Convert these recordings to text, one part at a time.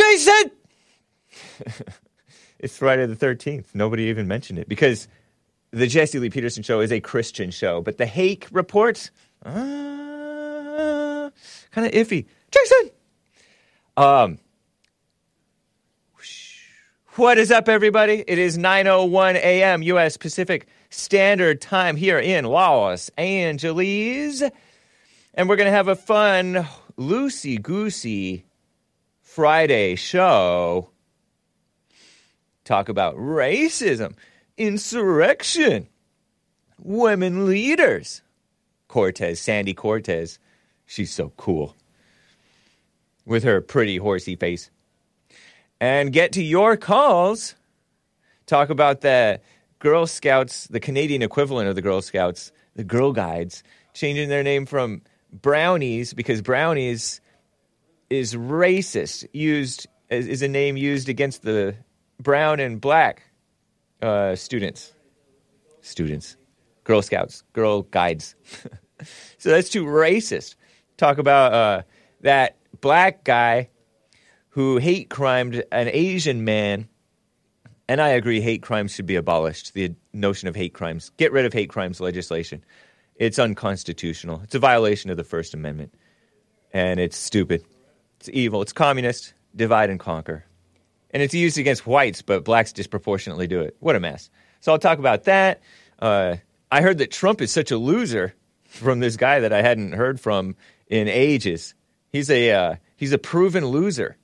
Jason! it's Friday the 13th. Nobody even mentioned it because the Jesse Lee Peterson show is a Christian show, but the Hake report, uh, kind of iffy. Jason! Um, what is up, everybody? It is 9.01 a.m. U.S. Pacific Standard Time here in Los Angeles. And we're going to have a fun, loosey-goosey Friday show. Talk about racism, insurrection, women leaders. Cortez, Sandy Cortez. She's so cool. With her pretty horsey face and get to your calls. Talk about the Girl Scouts, the Canadian equivalent of the Girl Scouts, the Girl Guides, changing their name from Brownies because Brownies is racist. Used is a name used against the brown and black uh, students, students, Girl Scouts, Girl Guides. so that's too racist. Talk about uh, that black guy who hate crimed an Asian man. And I agree, hate crimes should be abolished. The notion of hate crimes. Get rid of hate crimes legislation. It's unconstitutional. It's a violation of the First Amendment. And it's stupid. It's evil. It's communist. Divide and conquer. And it's used against whites, but blacks disproportionately do it. What a mess. So I'll talk about that. Uh, I heard that Trump is such a loser from this guy that I hadn't heard from in ages. He's a uh, he's a proven loser.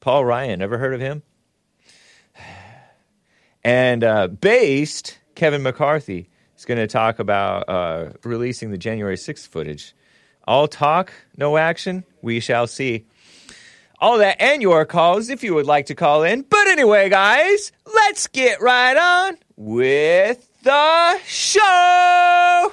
Paul Ryan, ever heard of him? And uh, based, Kevin McCarthy is going to talk about uh, releasing the January 6th footage. All talk, no action. We shall see. All that and your calls if you would like to call in. But anyway, guys, let's get right on with the show.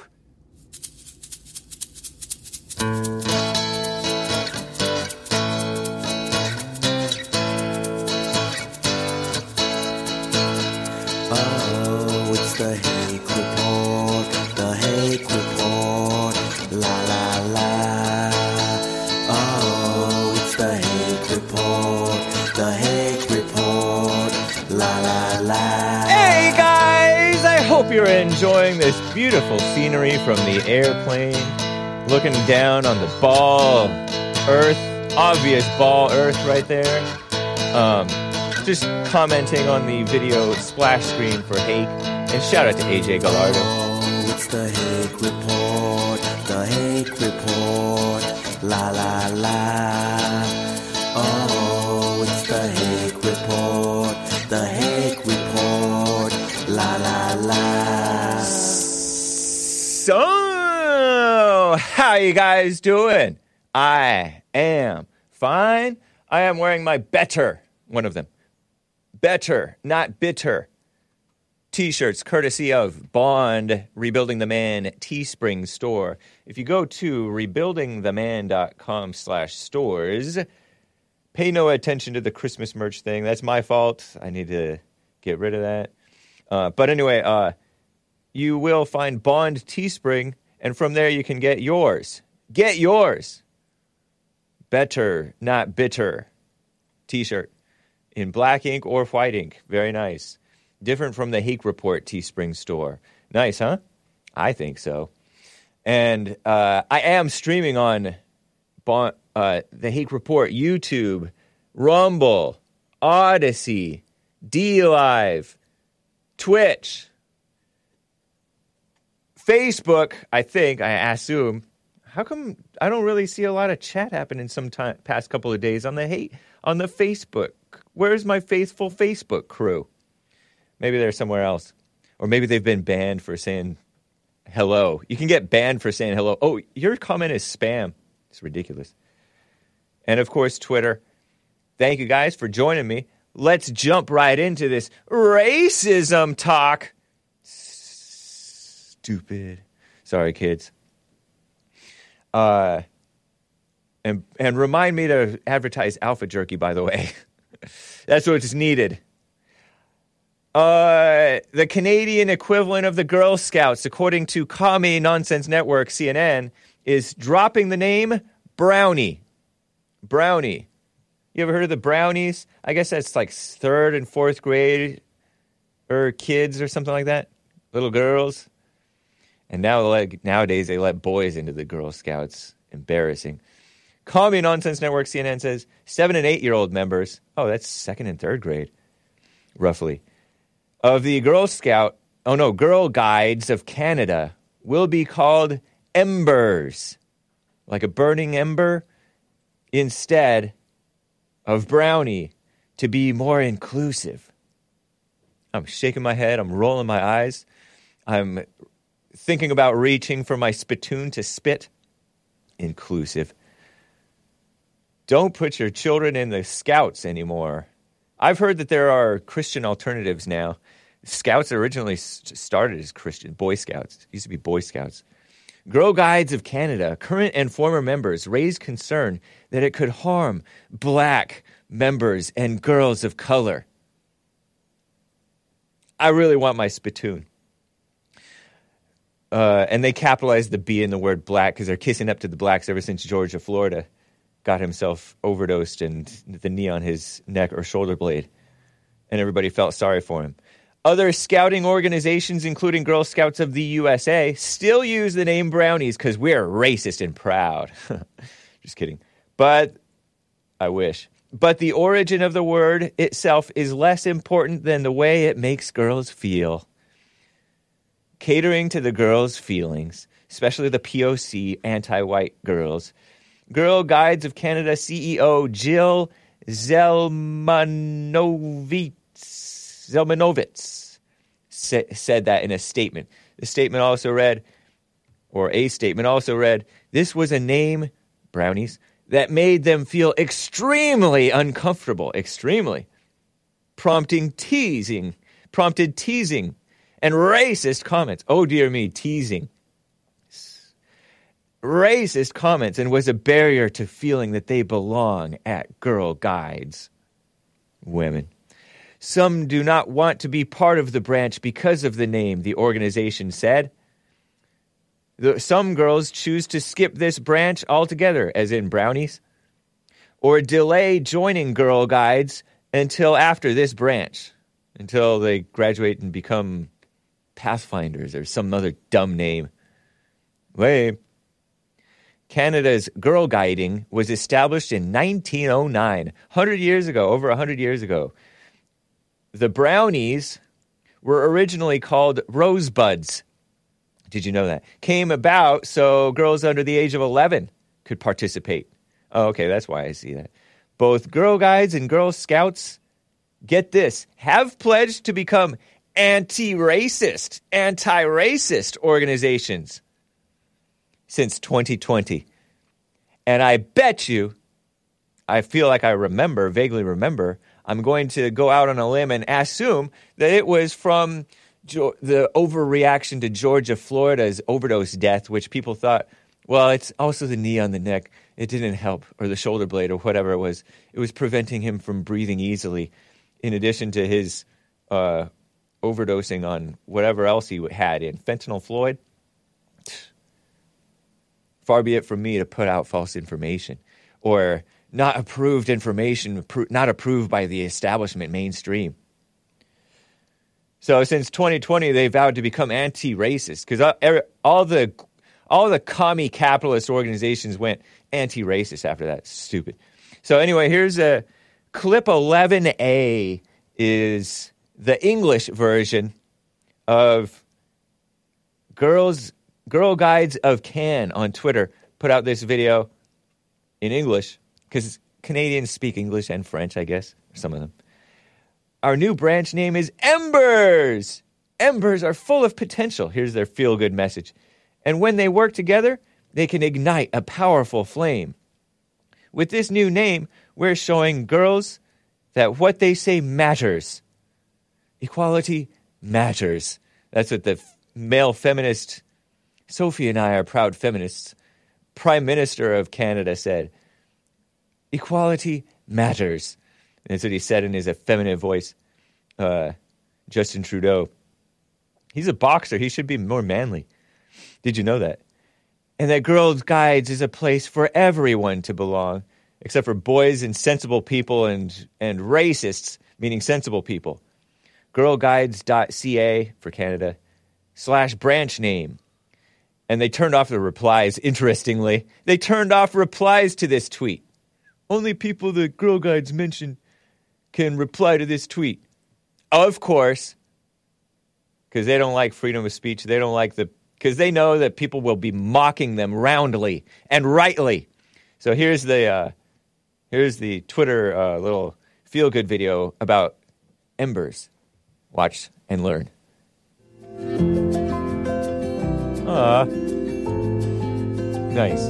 This beautiful scenery from the airplane, looking down on the ball earth, obvious ball earth right there. Um, just commenting on the video splash screen for Hake, and shout out to AJ Gallardo. Oh, it's the Hake Report, the Hake Report, la la la. How you guys doing? I am fine. I am wearing my better, one of them, better, not bitter, t-shirts courtesy of Bond Rebuilding the Man Teespring store. If you go to rebuildingtheman.com slash stores, pay no attention to the Christmas merch thing. That's my fault. I need to get rid of that. Uh, but anyway, uh, you will find Bond Teespring, and from there you can get yours. Get yours. Better, not bitter. T-shirt in black ink or white ink. Very nice. Different from the Hake Report Teespring store. Nice, huh? I think so. And uh, I am streaming on Bon- uh, the Hake Report YouTube, Rumble, Odysee, D Live, Twitch, Facebook. I think I assume. How come I don't really see a lot of chat happening some time past couple of days on the hate on the Facebook? Where's my faithful Facebook crew? Maybe they're somewhere else, or maybe they've been banned for saying hello. You can get banned for saying hello. Oh, your comment is spam. It's ridiculous. And of course, Twitter. Thank you guys for joining me. Let's jump right into this racism talk. Stupid. Sorry, kids. Uh, and and remind me to advertise Alpha Jerky. By the way, that's what's needed. Uh, the Canadian equivalent of the Girl Scouts, according to Commie Nonsense Network (CNN), is dropping the name Brownie. Brownie. You ever heard of the Brownies? I guess that's like third and fourth grade or kids or something like that. Little girls. And now, like nowadays, they let boys into the Girl Scouts. Embarrassing. Me Nonsense Network CNN says seven and eight year old members. Oh, that's second and third grade, roughly. Of the Girl Scout, oh no, Girl Guides of Canada will be called Embers, like a burning ember, instead of Brownie to be more inclusive. I'm shaking my head, I'm rolling my eyes, I'm thinking about reaching for my spittoon to spit. Inclusive. Don't put your children in the scouts anymore. I've heard that there are Christian alternatives now. Scouts originally started as Christian, Boy Scouts. Used to be Boy Scouts. Girl Guides of Canada, current and former members raised concern that it could harm black members and girls of color. I really want my spittoon. Uh, and they capitalized the B in the word black because they're kissing up to the blacks ever since Georgia, Florida got himself overdosed and the knee on his neck or shoulder blade. And everybody felt sorry for him. Other scouting organizations, including Girl Scouts of the USA, still use the name Brownies because we're racist and proud. Just kidding. But I wish. But the origin of the word itself is less important than the way it makes girls feel catering to the girls' feelings, especially the POC anti white girls. Girl Guides of Canada CEO Jill Zelmanovits, Zelmanovits sa- said that in a statement. The statement also read, or a statement also read, this was a name, brownies, that made them feel extremely uncomfortable, extremely, prompting teasing, prompted teasing and racist comments. Oh dear me, teasing. Racist comments and was a barrier to feeling that they belong at Girl Guides. Women. Some do not want to be part of the branch because of the name, the organization said. Some girls choose to skip this branch altogether, as in brownies, or delay joining Girl Guides until after this branch, until they graduate and become Pathfinders or some other dumb name. Way. Canada's Girl Guiding was established in 1909, 100 years ago, over 100 years ago. The Brownies were originally called Rosebuds. Did you know that? Came about so girls under the age of 11 could participate. Oh, okay, that's why I see that. Both Girl Guides and Girl Scouts, get this, have pledged to become anti racist, anti racist organizations since 2020. And I bet you, I feel like I remember, vaguely remember, I'm going to go out on a limb and assume that it was from the overreaction to Georgia, Florida's overdose death, which people thought, well, it's also the knee on the neck. It didn't help, or the shoulder blade, or whatever it was. It was preventing him from breathing easily, in addition to his uh, overdosing on whatever else he had in fentanyl Floyd. Far be it from me to put out false information or not approved information, not approved by the establishment mainstream. So since 2020, they vowed to become anti-racist because uh, all the all the commie capitalist organizations went anti-racist after that. Stupid. So anyway, here's a clip 11A is the English version of Girls Girl Guides of Can on Twitter put out this video in English because Canadians speak English and French, I guess, some of them. Our new branch name is Embers. Embers are full of potential. Here's their feel good message. And when they work together, they can ignite a powerful flame. With this new name, we're showing girls that what they say matters Equality matters. That's what the male feminist, Sophie and I are proud feminists, Prime Minister of Canada said. Equality matters. And that's what he said in his effeminate voice. Uh, Justin Trudeau. He's a boxer. He should be more manly. Did you know that? And that Girls Guides is a place for everyone to belong. except for boys and sensible people and, and racists, meaning sensible people. Girlguides.ca for Canada slash branch name. And they turned off the replies, interestingly. They turned off replies to this tweet. Only people that Girl Guides mention can reply to this tweet. Of course, because they don't like freedom of speech. They don't like the, because they know that people will be mocking them roundly and rightly. So here's the, uh, here's the Twitter uh, little feel good video about embers. Watch and learn. Ah, nice.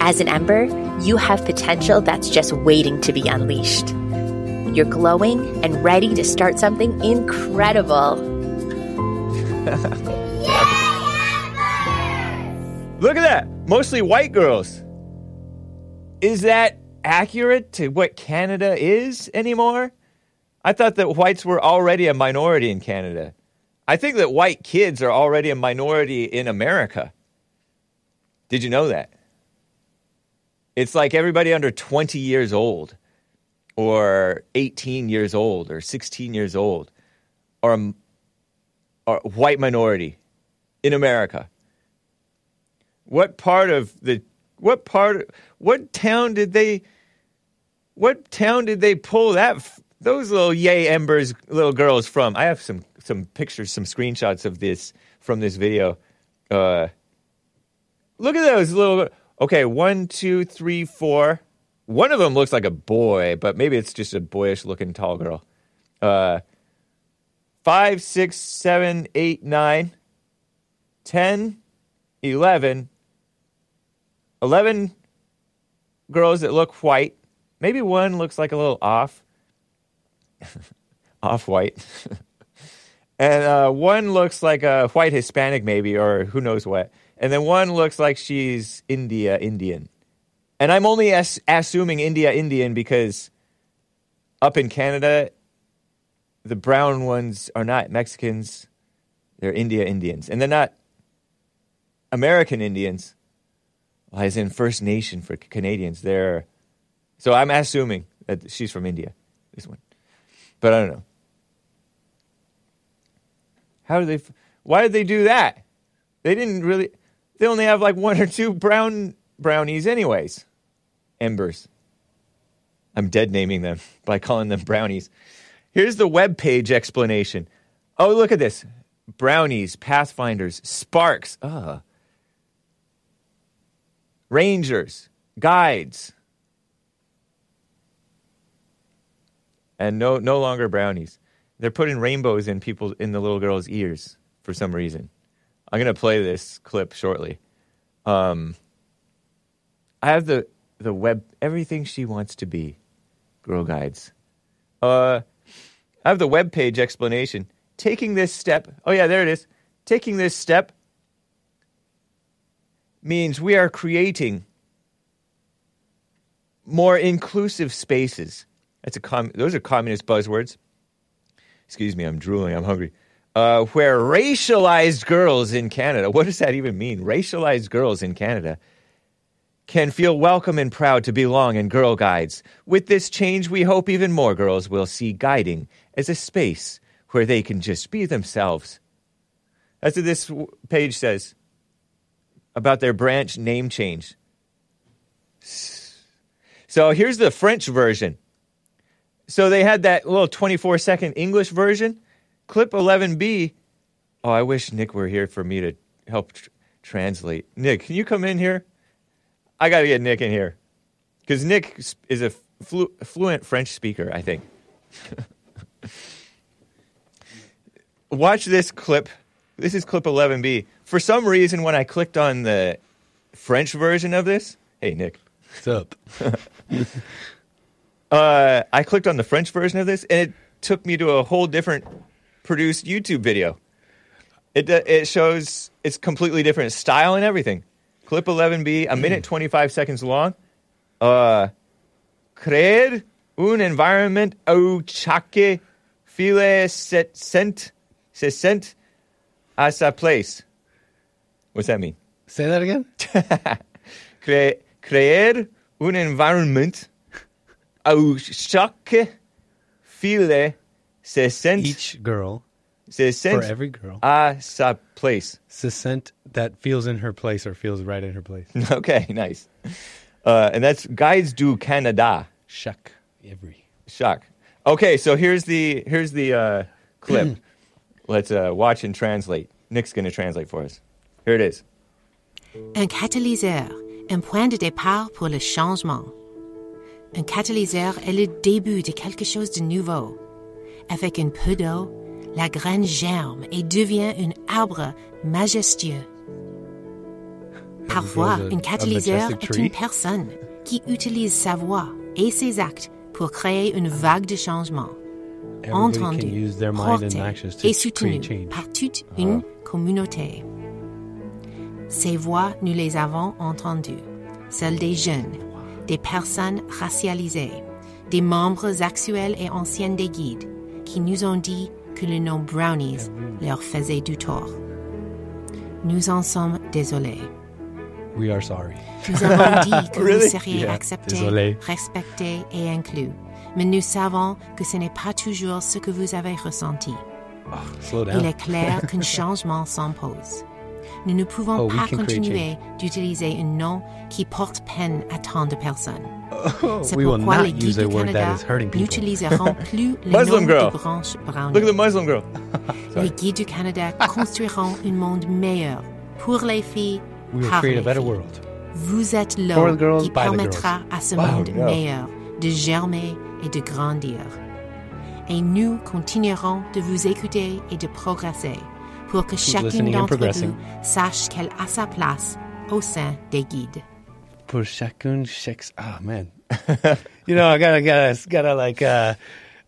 As an ember, you have potential that's just waiting to be unleashed. You're glowing and ready to start something incredible. Look at that. Mostly white girls. Is that accurate to what Canada is anymore? I thought that whites were already a minority in Canada. I think that white kids are already a minority in America. Did you know that? It's like everybody under 20 years old, or 18 years old, or 16 years old, are a white minority in America. What part of the what part what town did they what town did they pull that those little yay embers little girls from? I have some some pictures, some screenshots of this from this video. Uh, look at those little. Okay, one, two, three, four. One of them looks like a boy, but maybe it's just a boyish looking tall girl. Uh, five, six, seven, eight, nine, ten, eleven. 11 girls that look white. Maybe one looks like a little off, off white. and uh, one looks like a white Hispanic, maybe, or who knows what. And then one looks like she's India Indian. And I'm only as- assuming India Indian because up in Canada, the brown ones are not Mexicans, they're India Indians. And they're not American Indians as in First Nation for Canadians. They're so I'm assuming that she's from India. This one, but I don't know. How do they? Why did they do that? They didn't really. They only have like one or two brown brownies, anyways. Embers. I'm dead naming them by calling them brownies. Here's the web page explanation. Oh, look at this. Brownies, Pathfinders, Sparks. Ugh. Rangers, guides, and no no longer brownies. They're putting rainbows in people in the little girls' ears for some reason. I'm gonna play this clip shortly. Um, I have the the web everything she wants to be, girl guides. Uh, I have the web page explanation. Taking this step. Oh yeah, there it is. Taking this step means we are creating more inclusive spaces. That's a com- those are communist buzzwords. Excuse me, I'm drooling. I'm hungry. Uh, where racialized girls in Canada, what does that even mean? Racialized girls in Canada can feel welcome and proud to belong in Girl Guides. With this change, we hope even more girls will see guiding as a space where they can just be themselves. That's what this page says about their branch name change. So here's the French version. So they had that little 24 second English version. Clip 11B. Oh, I wish Nick were here for me to help tr- translate. Nick, can you come in here? I got to get Nick in here. Because Nick is a flu- fluent French speaker, I think. Watch this clip. This is clip 11B. For some reason, when I clicked on the French version of this, hey, Nick. What's up? uh, I clicked on the French version of this, and it took me to a whole different produced YouTube video. It uh, it shows it's completely different style and everything. Clip 11B, a minute 25 seconds long. Uh, creer un environment au chaque file se sent se sent à sa place. What's that mean? Say that again. Cre- creer un environment où chaque fille se sent, Each girl, se sent for every girl, à sa place. se sent that feels in her place or feels right in her place. Okay, nice. Uh, and that's Guides du Canada. Chaque, every. Shock. Okay, so here's the here's the uh, clip. Let's uh, watch and translate. Nick's going to translate for us. Here it is. Un catalyseur, un point de départ pour le changement. Un catalyseur est le début de quelque chose de nouveau. Avec un peu d'eau, la graine germe et devient un arbre majestueux. Parfois, un catalyseur est une personne qui utilise sa voix et ses actes pour créer une vague de changement. Everybody entendu, can use their mind porté and actions to et soutenu create change. par toute une communauté. Ces voix, nous les avons entendues, celles des jeunes, des personnes racialisées, des membres actuels et anciens des guides, qui nous ont dit que le nom Brownies leur faisait du tort. Nous en sommes désolés. We are sorry. Nous avons dit que Really? vous seriez Yeah, acceptés, désolé. respectés et inclus. Mais nous savons que ce n'est pas toujours ce que vous avez ressenti. Slow Il est clair qu'un changement s'impose. Nous ne pouvons Oh, we pas continuer d'utiliser un nom qui porte peine à tant de personnes. C'est Oh, will pourquoi not les use guides a du word that Canada is hurting people. n'utiliseront plus le Muslim nom girl. de branche brownie. Look at the Muslim girl. Les guides du Canada construiront un monde meilleur pour les filles, We will par create a les better filles. world. Vous êtes girls, qui permettra à ce Wow, monde yeah. meilleur de germer et de grandir. Et nous continuerons de vous écouter et de progresser pour que chacune listening and d'entre progressing. vous sache qu'elle a sa place au sein des guides. Pour chacun, chaque. Oh man, you know I gotta gotta gotta like uh,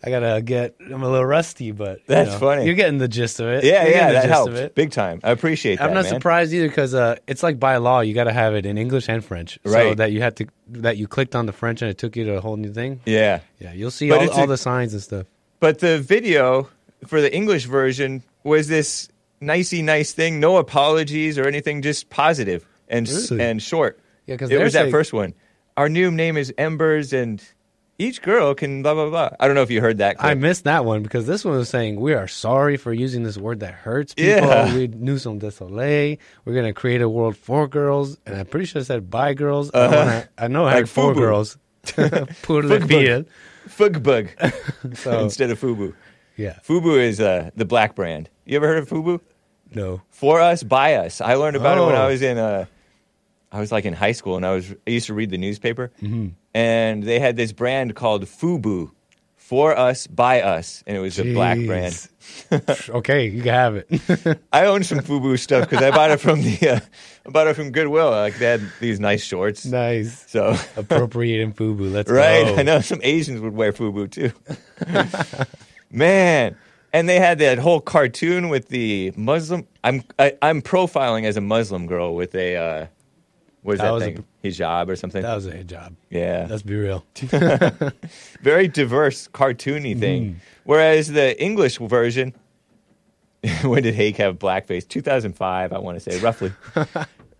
I gotta get. I'm a little rusty, but you That's know, funny. You're getting the gist of it. Yeah, You're yeah, getting the that gist helps of it. big time. I appreciate that. I'm not man. surprised either because uh, it's like by law you got to have it in English and French, so Right. that you had to that you clicked on the French and it took you to a whole new thing. Yeah, Yeah, you'll see all, it's all the signs and stuff. but the video for the English version was this nicey nice thing. No apologies or anything, just positive and Really? and short. Yeah, 'cause it was that first one. Our new name is Embers, and each girl can blah blah blah. I don't know if you heard that. I missed that one because this one was saying we are sorry for using this word that hurts people. Yeah. We nous sommes désolés. We're gonna create a world for girls, and I'm pretty sure it said by girls. I, Uh-huh. wanna, I know I Like heard for FUBU. girls. Pour les Fugbug. Fugbug So instead of Fubu. Yeah, Fubu is uh, the black brand. You ever heard of Fubu? no. For us, by us. I learned about it when Oh. I was in uh, I was like in high school, and I was I used to read the newspaper, Mm-hmm. and they had this brand called Fubu, for us, by us, and it was a black brand. Okay, you can have it. I own some Fubu stuff because I bought it from the uh, I bought it from Goodwill. Like they had these nice shorts, nice. so Appropriating FUBU. Let's right. go. I know some Asians would wear FUBU too. Man, and they had that whole cartoon with the Muslim. I'm I, I'm profiling as a Muslim girl with a uh, what is That that, was a- thing? Hijab or something. That was a hijab. yeah, Let's be real. very diverse cartoony thing. Mm-hmm. Whereas the English version, when did Hake have blackface? 2005, I want to say roughly.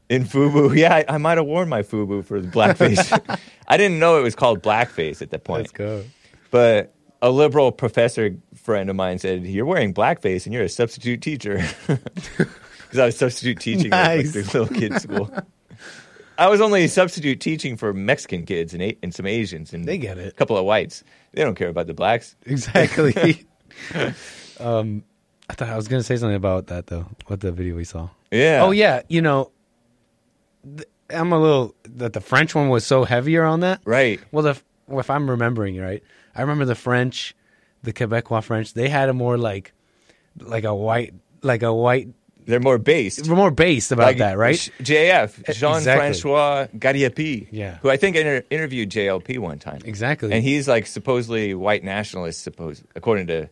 In FUBU, yeah, I, I might have worn my FUBU for the blackface. I didn't know it was called blackface at that point. Let's go. But a liberal professor friend of mine said, "You're wearing blackface and you're a substitute teacher." Because I was substitute teaching at like, the little kids' school. I was only substitute teaching for Mexican kids and, and some Asians and They get it. a couple of whites. They don't care about the blacks. Exactly. um, I thought I was going to say something about that though. What the video we saw. Yeah. Oh yeah, you know, th- I'm a little that the French one was so heavier on that. Right. Well, the well, if I'm remembering right, I remember the French, the Quebecois French. They had a more like, like a white, like a white, They're more based. more based about Like that, right? JF, Jean. Francois Gariépy, Yeah. who I think inter- interviewed JLP one time. Exactly. And he's like supposedly white nationalist, suppose according to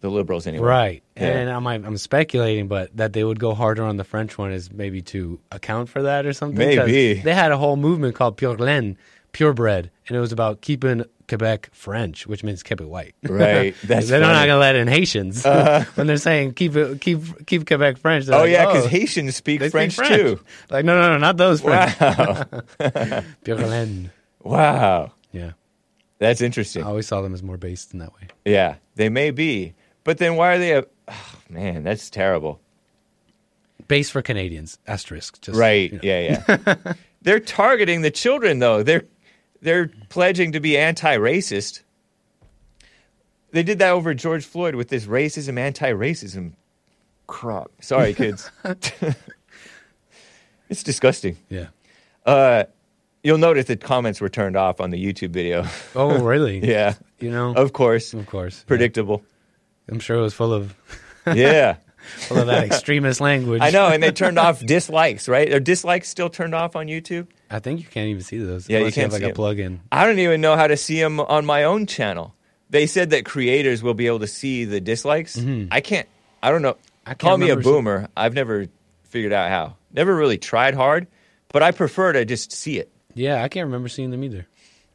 the liberals anyway. Right. Yeah. And I'm I'm speculating, but that they would go harder on the French one is maybe to account for that or something. Maybe. they had a whole movement called Pure Laine, purebred, and it was about keeping Quebec French, which means keep it white. Right. That's they're not funny. Uh-huh. going to let in Haitians when they're saying keep it keep keep Quebec French. Oh like, yeah, because oh, Haitians speak French, speak French too. Like no, no, no, not those French. Wow. Wow. Yeah. That's interesting. I always saw them as more based in that way. Yeah, they may be. But then why are they a. Oh, man, that's terrible. Base for Canadians. Asterisk. Just, Right. you know. Yeah, yeah. they're targeting the children though. They're they're pledging to be anti-racist. They did that over George Floyd with this racism, anti-racism crap. Sorry, kids. it's disgusting. Yeah. Uh, you'll notice that comments were turned off on the YouTube video. Oh, really? yeah, You know? of course, Of course. predictable. I'm sure it was full of Yeah. full of that extremist language. I know, and they turned off dislikes, right? Are dislikes still turned off on YouTube? I think you can't even see those. Yeah, you can't have like see a plug-in. I don't even know how to see them on my own channel. They said that creators will be able to see the dislikes. I can't. I don't know. Mm-hmm. I can't Call me a boomer. I've never figured out how. Never really tried hard, but I prefer to just see it. Yeah, I can't remember seeing them either.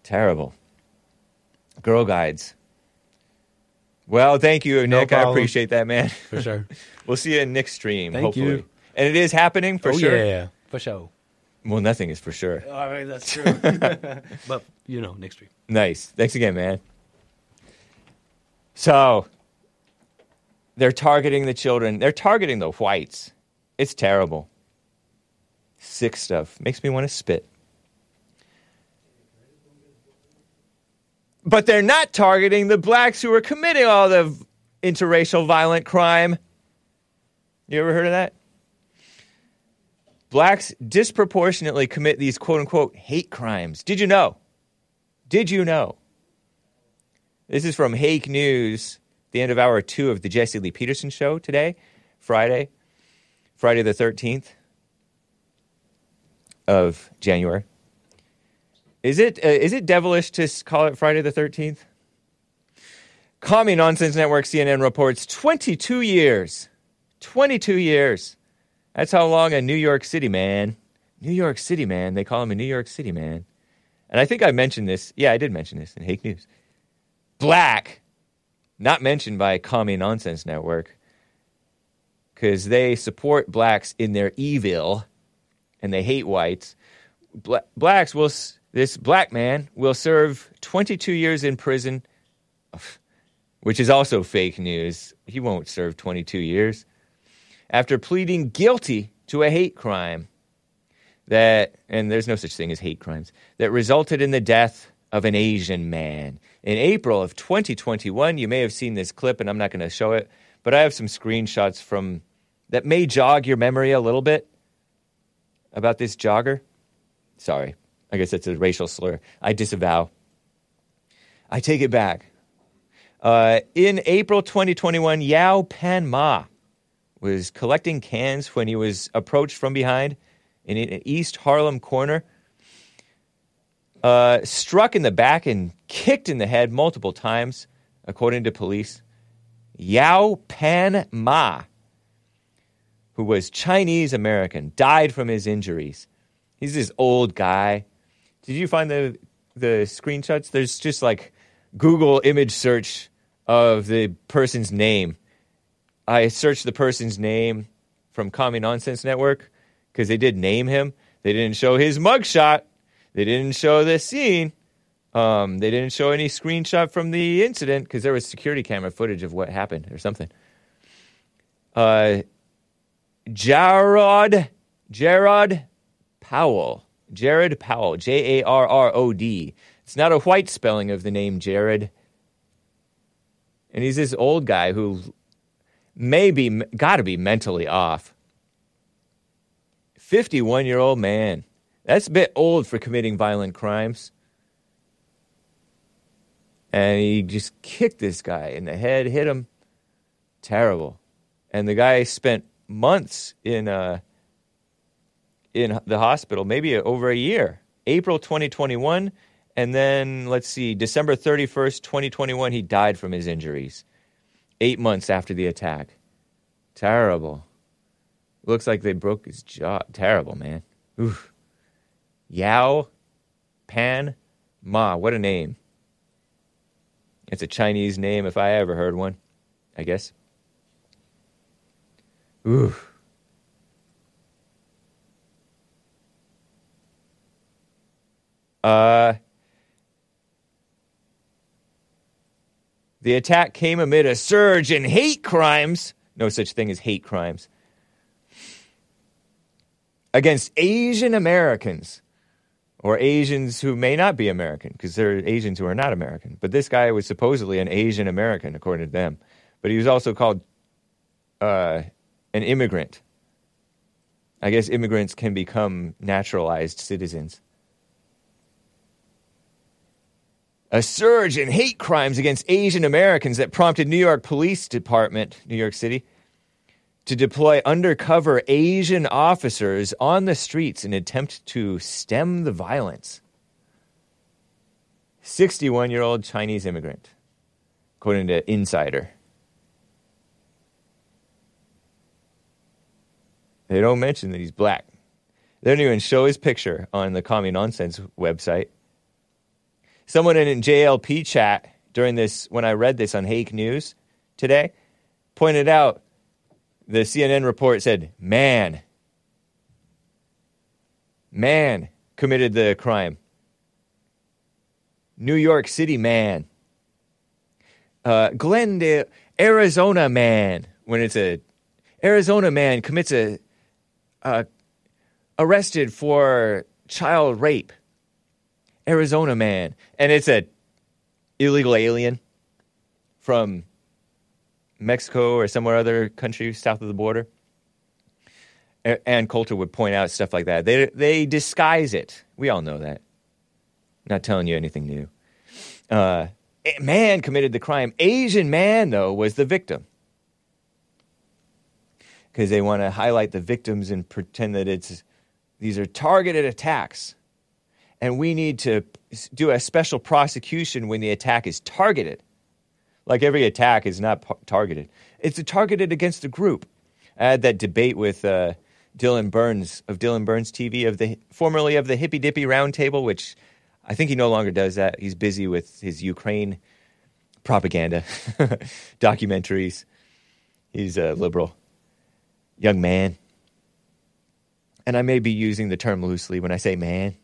Terrible. Girl guides. Well, thank you, No Nick. I appreciate that, man. For sure. we'll see you in Nick's stream. Thank hopefully. you. And it is happening for oh sure. yeah, for sure. Well, nothing is for sure. All right, that's true. but you know, next week. Nice. Thanks again, man. So, they're targeting the children. They're targeting the whites. It's terrible. Sick stuff. Makes me want to spit. But they're not targeting the blacks who are committing all the interracial violent crime. You ever heard of that? Blacks disproportionately commit these quote unquote hate crimes. Did you know? Did you know? This is from Hake News, the end of hour two of the Jesse Lee Peterson show today, Friday, Friday the 13th of January. Is it, uh, is it devilish to call it Friday the 13th? Commie Nonsense Network CNN reports 22 years. 22 years. That's how long a New York City man, New York City man, they call him a New York City man. And I think I mentioned this. Yeah, I did mention this in Hake News. Black, not mentioned by Commie Nonsense Network, because they support blacks in their evil and they hate whites. Bla- blacks will, this black man will serve 22 years in prison, which is also fake news. He won't serve 22 years after pleading guilty to a hate crime that, and there's no such thing as hate crimes, that resulted in the death of an Asian man. In April of 2021, you may have seen this clip, and I'm not going to show it, but I have some screenshots from that may jog your memory a little bit about this jogger. Sorry, I guess it's a racial slur. I disavow. I take it back. Uh, in April 2021, Yao Pan Ma was collecting cans when he was approached from behind in an East Harlem corner, uh, struck in the back and kicked in the head multiple times, according to police. Yao Pan Ma, who was Chinese American, died from his injuries. He's this old guy. Did you find the the screenshots? There's just like Google image search of the person's name. I searched the person's name from Commie Nonsense Network because they did name him. They didn't show his mugshot. They didn't show the scene. Um, they didn't show any screenshot from the incident because there was security camera footage of what happened or something. Uh, Jarrod, Jarrod Powell, Jared Powell, J A R R O D. It's not a white spelling of the name Jared. And he's this old guy who maybe got to be mentally off. 51 year old man. That's a bit old for committing violent crimes. And he just kicked this guy in the head, hit him. Terrible. And the guy spent months in uh, in the hospital, maybe over a year. April 2021, and then let's see, December 31st, 2021, he died from his injuries. Eight months after the attack. Terrible. Looks like they broke his jaw. Terrible, man. Oof. Yao Pan Ma. What a name. It's a Chinese name if I ever heard one, I guess. Ooh. Uh, The attack came amid a surge in hate crimes. No such thing as hate crimes. Against Asian Americans or Asians who may not be American because there are Asians who are not American. But this guy was supposedly an Asian American, according to them. But he was also called uh, an immigrant. I guess immigrants can become naturalized citizens. A surge in hate crimes against Asian Americans that prompted New York Police Department, New York City, to deploy undercover Asian officers on the streets in an attempt to stem the violence. 61 year old Chinese immigrant, according to Insider. They don't mention that he's black. They don't even show his picture on the Commie Nonsense website. Someone in JLP chat during this, when I read this on Hake News today, pointed out the CNN report said, man, man committed the crime. New York City man. Uh, Glendale, Arizona man, when it's a Arizona man commits a uh, arrested for child rape. Arizona man, and it's a illegal alien from Mexico or somewhere other country south of the border. Ann Coulter would point out stuff like that. They they disguise it. We all know that. Not telling you anything new. Uh, man committed the crime. Asian man though was the victim because they want to highlight the victims and pretend that it's these are targeted attacks. And we need to do a special prosecution when the attack is targeted. Like every attack is not p- targeted, it's targeted against a group. I had that debate with uh, Dylan Burns of Dylan Burns TV, of the formerly of the Hippy Dippy Roundtable, which I think he no longer does that. He's busy with his Ukraine propaganda documentaries. He's a liberal young man. And I may be using the term loosely when I say man,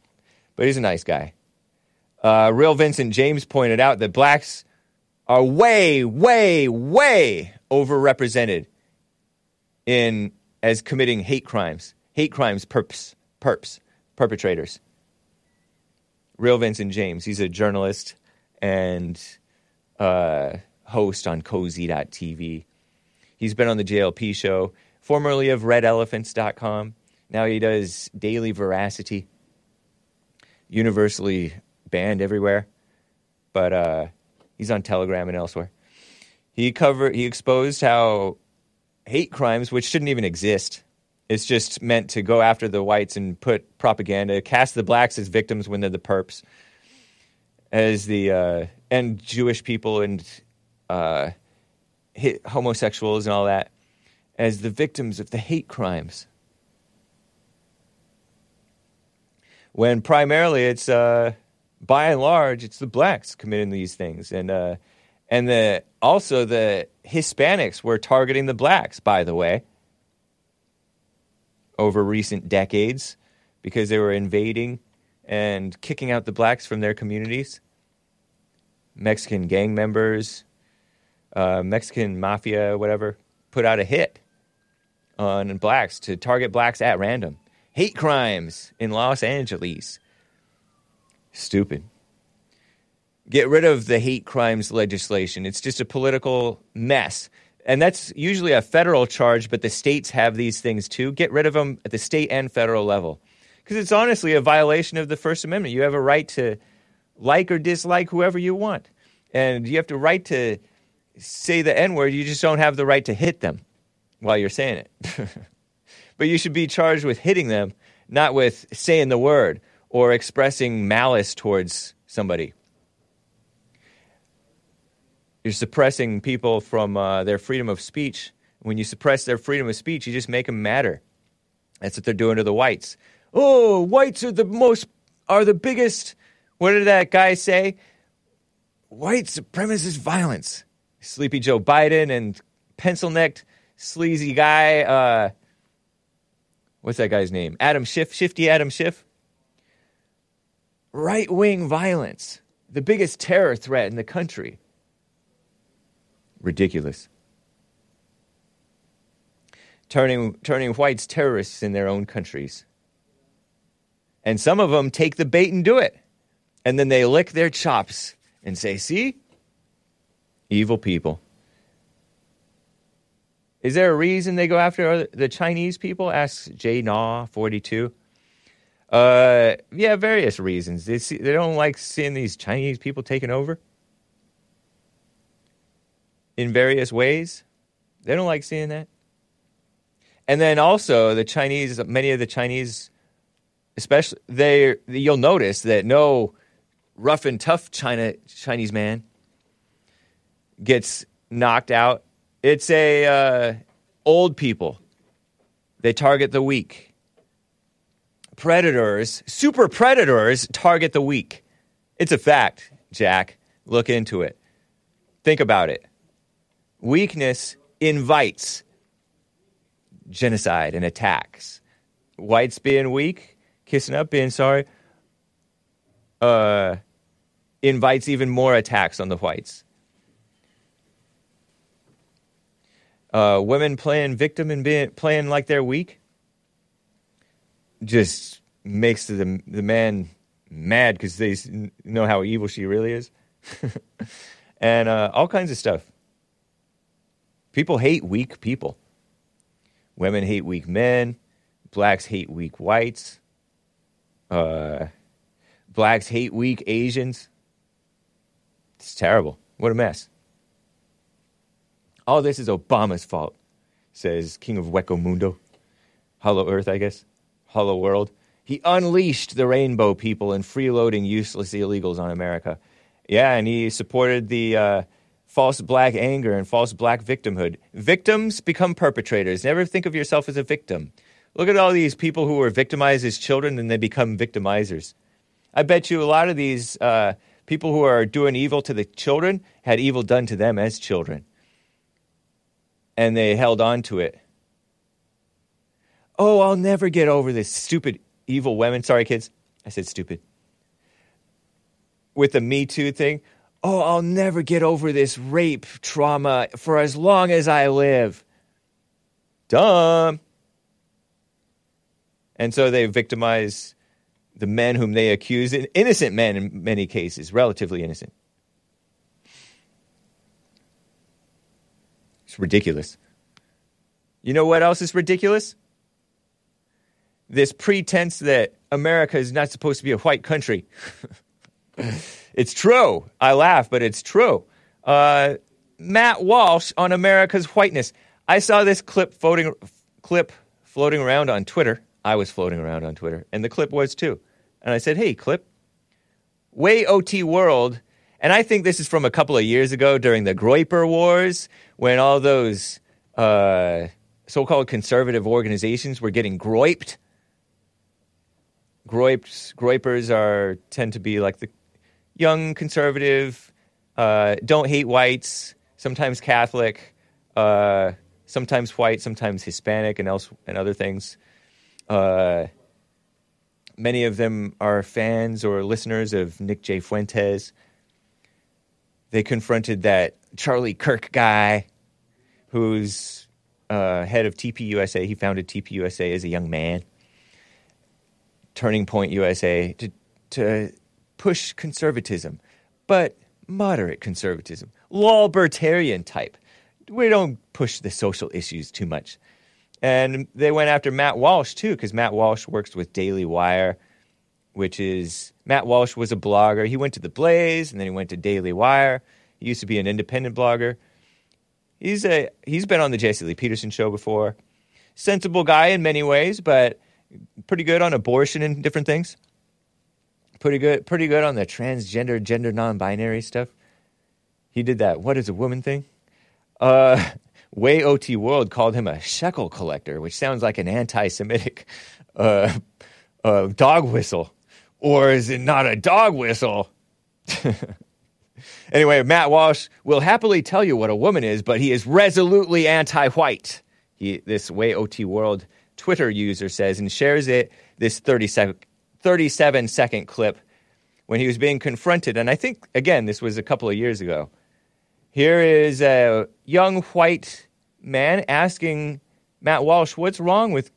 but he's a nice guy. Uh, Real Vincent James pointed out that blacks are way, way, way overrepresented in as committing hate crimes, hate crimes, perps, perps, perpetrators. Real Vincent James, he's a journalist and uh, host on cozy.tv. He's been on the JLP show, formerly of redelephants.com. Now he does Daily Veracity, universally banned everywhere, but uh, he's on Telegram and elsewhere. He cover he exposed how hate crimes, which shouldn't even exist, it's just meant to go after the whites and put propaganda, cast the blacks as victims when they're the perps, as the uh, and Jewish people and uh, homosexuals and all that as the victims of the hate crimes. When primarily it's, uh, by and large, it's the blacks committing these things, and uh, and the also the Hispanics were targeting the blacks. By the way, over recent decades, because they were invading and kicking out the blacks from their communities. Mexican gang members, uh, Mexican mafia, whatever, put out a hit on blacks to target blacks at random. Hate crimes in Los Angeles. Stupid. Get rid of the hate crimes legislation. It's just a political mess. And that's usually a federal charge, but the states have these things too. Get rid of them at the state and federal level. Because it's honestly a violation of the First Amendment. You have a right to like or dislike whoever you want. And you have the right to say the N word, you just don't have the right to hit them while you're saying it. but you should be charged with hitting them, not with saying the word or expressing malice towards somebody. You're suppressing people from uh, their freedom of speech. When you suppress their freedom of speech, you just make them matter. That's what they're doing to the whites. Oh, whites are the most, are the biggest. What did that guy say? White supremacist violence. Sleepy Joe Biden and pencil necked, sleazy guy. Uh, what's that guy's name? Adam Schiff, Shifty Adam Schiff. Right wing violence, the biggest terror threat in the country. Ridiculous. Turning, turning whites terrorists in their own countries. And some of them take the bait and do it. And then they lick their chops and say, see? Evil people. Is there a reason they go after the Chinese people? Asks J Naw 42. Uh, yeah, various reasons. They, see, they don't like seeing these Chinese people taking over in various ways. They don't like seeing that. And then also the Chinese, many of the Chinese, especially they, you'll notice that no rough and tough China Chinese man gets knocked out. It's a uh, old people. They target the weak. Predators, super predators, target the weak. It's a fact, Jack. Look into it. Think about it. Weakness invites genocide and attacks. Whites being weak, kissing up, being sorry, uh, invites even more attacks on the whites. Uh, women playing victim and being playing like they're weak just makes the the man mad because they know how evil she really is, and uh, all kinds of stuff. People hate weak people. Women hate weak men. Blacks hate weak whites. Uh, blacks hate weak Asians. It's terrible. What a mess. All this is Obama's fault, says King of Hueco Mundo. Hollow Earth, I guess. Hollow World. He unleashed the rainbow people and freeloading useless illegals on America. Yeah, and he supported the uh, false black anger and false black victimhood. Victims become perpetrators. Never think of yourself as a victim. Look at all these people who were victimized as children and they become victimizers. I bet you a lot of these uh, people who are doing evil to the children had evil done to them as children. And they held on to it. Oh, I'll never get over this stupid evil women. Sorry, kids. I said stupid. With the Me Too thing. Oh, I'll never get over this rape trauma for as long as I live. Dumb. And so they victimize the men whom they accuse, in- innocent men in many cases, relatively innocent. It's ridiculous. You know what else is ridiculous? This pretense that America is not supposed to be a white country. it's true. I laugh, but it's true. Uh, Matt Walsh on America's whiteness. I saw this clip floating, clip floating around on Twitter. I was floating around on Twitter, and the clip was too. And I said, "Hey, clip, way OT world." And I think this is from a couple of years ago during the Groyper Wars, when all those uh, so-called conservative organizations were getting groyped. Groyps, groypers are tend to be like the young conservative, uh, don't hate whites, sometimes Catholic, uh, sometimes white, sometimes Hispanic, and else and other things. Uh, many of them are fans or listeners of Nick J. Fuentes. They confronted that Charlie Kirk guy, who's uh, head of TPUSA. He founded TPUSA as a young man. Turning Point USA to to push conservatism, but moderate conservatism, libertarian type. We don't push the social issues too much. And they went after Matt Walsh too, because Matt Walsh works with Daily Wire, which is Matt Walsh was a blogger. He went to the Blaze and then he went to Daily Wire. He used to be an independent blogger. He's a he's been on the Jesse Lee Peterson show before. Sensible guy in many ways, but pretty good on abortion and different things. Pretty good, pretty good on the transgender, gender non-binary stuff. He did that. What is a woman thing? Uh, Way OT World called him a shekel collector, which sounds like an anti-Semitic uh, uh, dog whistle, or is it not a dog whistle? anyway, Matt Walsh will happily tell you what a woman is, but he is resolutely anti-white. This Way OT World Twitter user says, and shares it this 30 sec- 37 second clip when he was being confronted. And I think, again, this was a couple of years ago. Here is a young white man asking Matt Walsh, what's wrong with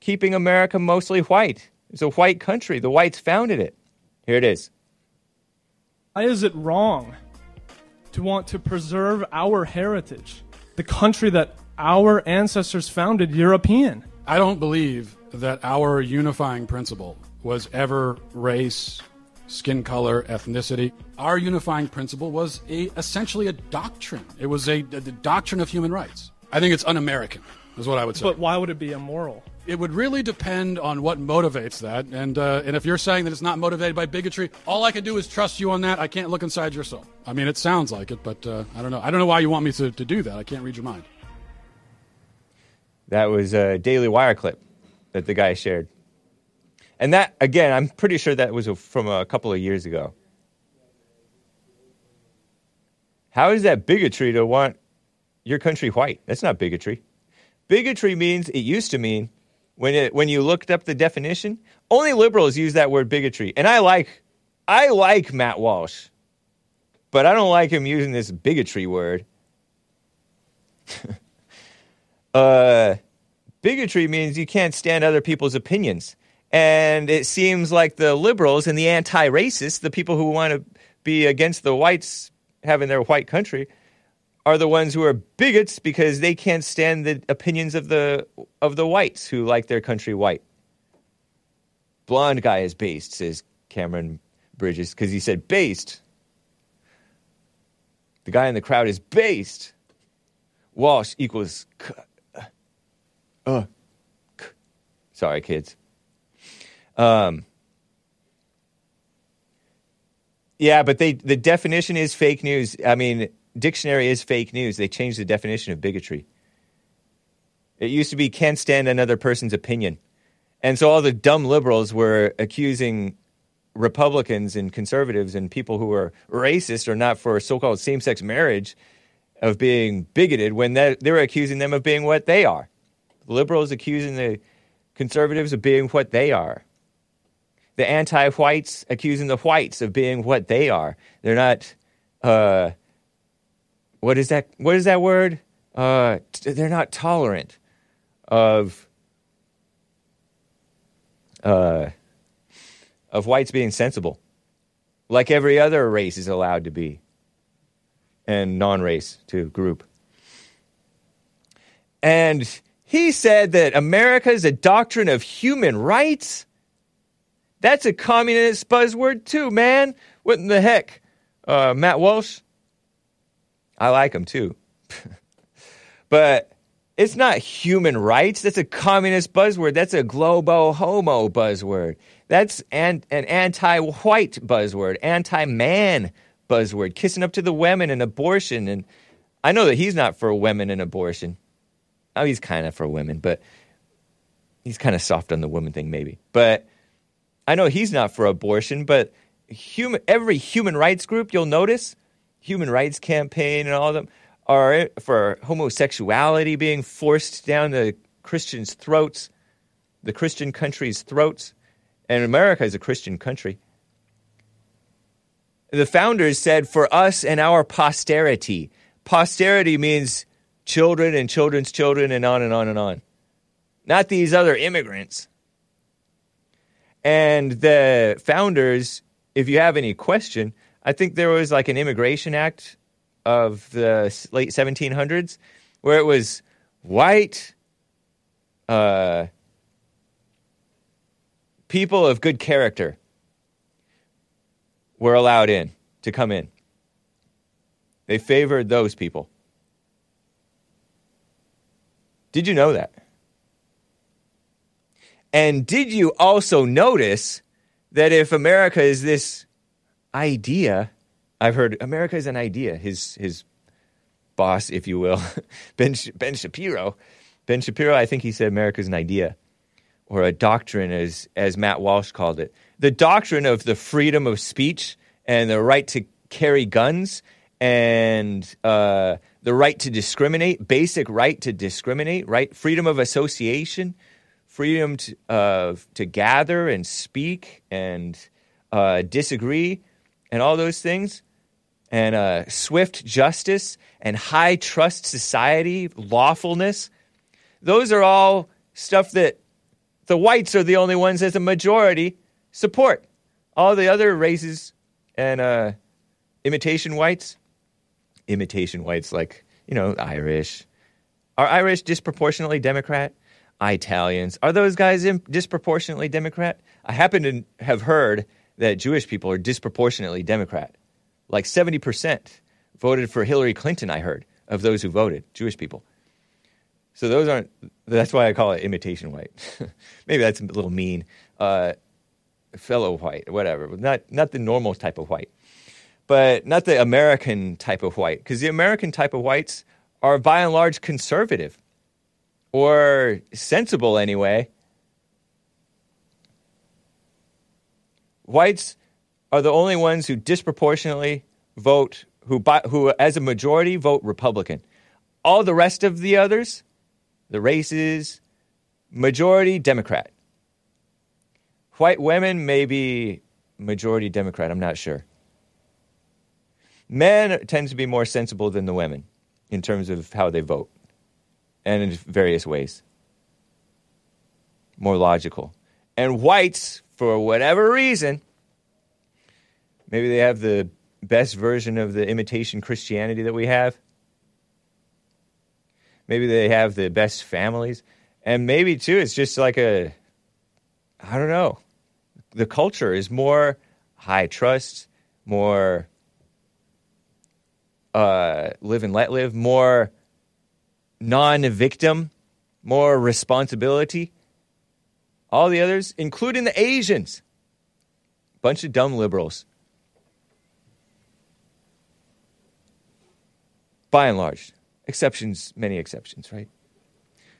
keeping America mostly white? It's a white country. The whites founded it. Here it is. Why is it wrong to want to preserve our heritage, the country that our ancestors founded, European? I don't believe that our unifying principle was ever race, skin color, ethnicity. Our unifying principle was a, essentially a doctrine. It was a, a, the doctrine of human rights. I think it's un-American, is what I would say. But why would it be immoral? It would really depend on what motivates that. And uh, and if you're saying that it's not motivated by bigotry, all I can do is trust you on that. I can't look inside your soul. I mean, it sounds like it, but uh, I don't know. I don't know why you want me to, to do that. I can't read your mind. That was a Daily Wire clip that the guy shared. And that, again, I'm pretty sure that was from a couple of years ago. How is that bigotry to want your country white? That's not bigotry. Bigotry means, it used to mean, when, it, when you looked up the definition, only liberals use that word bigotry. And I like, I like Matt Walsh, but I don't like him using this bigotry word. uh, bigotry means you can't stand other people's opinions. And it seems like the liberals and the anti racists, the people who want to be against the whites having their white country, are the ones who are bigots because they can't stand the opinions of the of the whites who like their country white. Blonde guy is based, says Cameron Bridges, because he said based. The guy in the crowd is based. Walsh equals. C- uh, c- sorry, kids. Um, yeah, but they the definition is fake news. I mean, dictionary is fake news. They changed the definition of bigotry. It used to be can't stand another person's opinion. And so all the dumb liberals were accusing Republicans and conservatives and people who are racist or not for so called same sex marriage of being bigoted when they, were accusing them of being what they are. Liberals accusing the conservatives of being what they are. The anti whites accusing the whites of being what they are. They're not. Uh, what is that? What is that word? Uh, t- they're not tolerant of uh, of whites being sensible, like every other race is allowed to be, and non-race to group. And he said that America is a doctrine of human rights. That's a communist buzzword too, man. What in the heck, uh, Matt Walsh? I like him too. but it's not human rights. That's a communist buzzword. That's a globo homo buzzword. That's an, an anti white buzzword, anti man buzzword, kissing up to the women and abortion. And I know that he's not for women and abortion. Oh, he's kind of for women, but he's kind of soft on the woman thing, maybe. But I know he's not for abortion, but human, every human rights group, you'll notice, human rights campaign and all of them are for homosexuality being forced down the Christians' throats, the Christian country's throats. And America is a Christian country. The founders said, for us and our posterity. Posterity means children and children's children and on and on and on. Not these other immigrants. And the founders, if you have any question, I think there was like an immigration act of the late 1700s where it was white uh, people of good character were allowed in to come in. They favored those people. Did you know that? And did you also notice that if America is this idea, I've heard America is an idea. His his boss, if you will, Ben Ben Shapiro, Ben Shapiro, I think he said America is an idea or a doctrine, as as Matt Walsh called it, the doctrine of the freedom of speech and the right to carry guns and uh, the right to discriminate, basic right to discriminate, right, freedom of association, freedom to, uh, to gather and speak and uh, disagree, and all those things. and uh, swift justice and high trust society, lawfulness. Those are all stuff that the whites are the only ones as a majority support. All the other races and uh, imitation whites, imitation whites like, you know, Irish. Are Irish disproportionately Democrat? Italians. Are those guys in- disproportionately Democrat? I happen to have heard that Jewish people are disproportionately Democrat. Like 70% voted for Hillary Clinton, I heard, of those who voted, Jewish people. So those aren't, that's why I call it imitation white. Maybe that's a little mean. Uh, fellow white, whatever. Not, not the normal type of white, but not the American type of white. Because the American type of whites are by and large conservative or sensible anyway. Whites are the only ones who disproportionately vote, who, who as a majority vote Republican. All the rest of the others, the races, majority Democrat. White women may be majority Democrat, I'm not sure. Men tend to be more sensible than the women in terms of how they vote and in various ways. More logical. And whites, for whatever reason, maybe they have the best version of the imitation Christianity that we have. Maybe they have the best families. And maybe, too, it's just like a, I don't know. The culture is more high trust, more uh, live and let live, more non victim, more responsibility. All the others, including the Asians, bunch of dumb liberals. By and large, exceptions, many exceptions, right?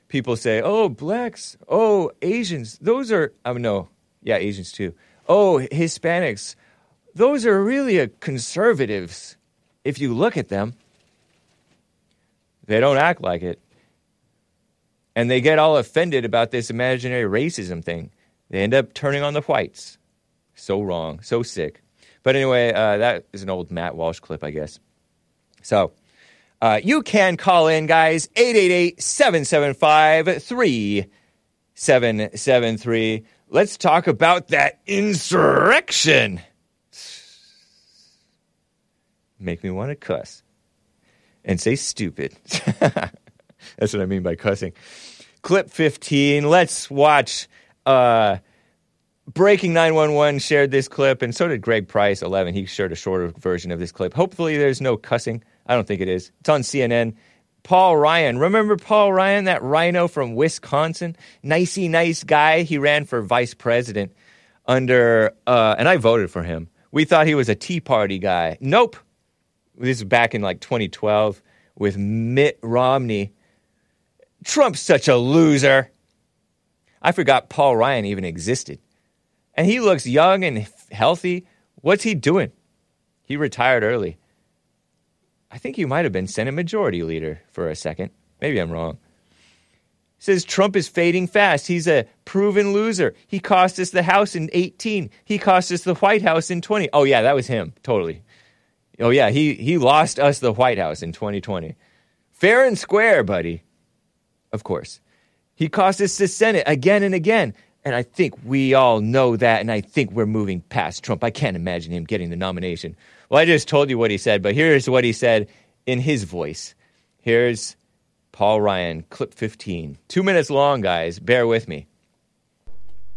People say, oh, blacks, oh, Asians, those are, I mean, no, yeah, Asians too. Oh, Hispanics, those are really conservatives if you look at them. They don't act like it. And they get all offended about this imaginary racism thing. They end up turning on the whites. So wrong, so sick. But anyway, uh, that is an old Matt Walsh clip, I guess. So uh, you can call in, guys, 888 775 3773. Let's talk about that insurrection. Make me want to cuss and say stupid. That's what I mean by cussing. Clip 15. Let's watch. Uh, Breaking 911 shared this clip, and so did Greg Price, 11. He shared a shorter version of this clip. Hopefully, there's no cussing. I don't think it is. It's on CNN. Paul Ryan. Remember Paul Ryan, that RINO from Wisconsin? Nicey nice guy. He ran for vice president under, uh, and I voted for him. We thought he was a Tea Party guy. Nope. This is back in like 2012 with Mitt Romney. Trump's such a loser. I forgot Paul Ryan even existed. And he looks young and healthy. What's he doing? He retired early. I think he might have been Senate Majority Leader for a second. Maybe I'm wrong. Says Trump is fading fast. He's a proven loser. He cost us the House in 18. He cost us the White House in 20. Oh, yeah, that was him. Totally. Oh, yeah, he, he lost us the White House in 2020. Fair and square, buddy. Of course. He cost us the Senate again and again. And I think we all know that. And I think we're moving past Trump. I can't imagine him getting the nomination. Well, I just told you what he said, but here's what he said in his voice. Here's Paul Ryan, clip 15. Two minutes long, guys. Bear with me.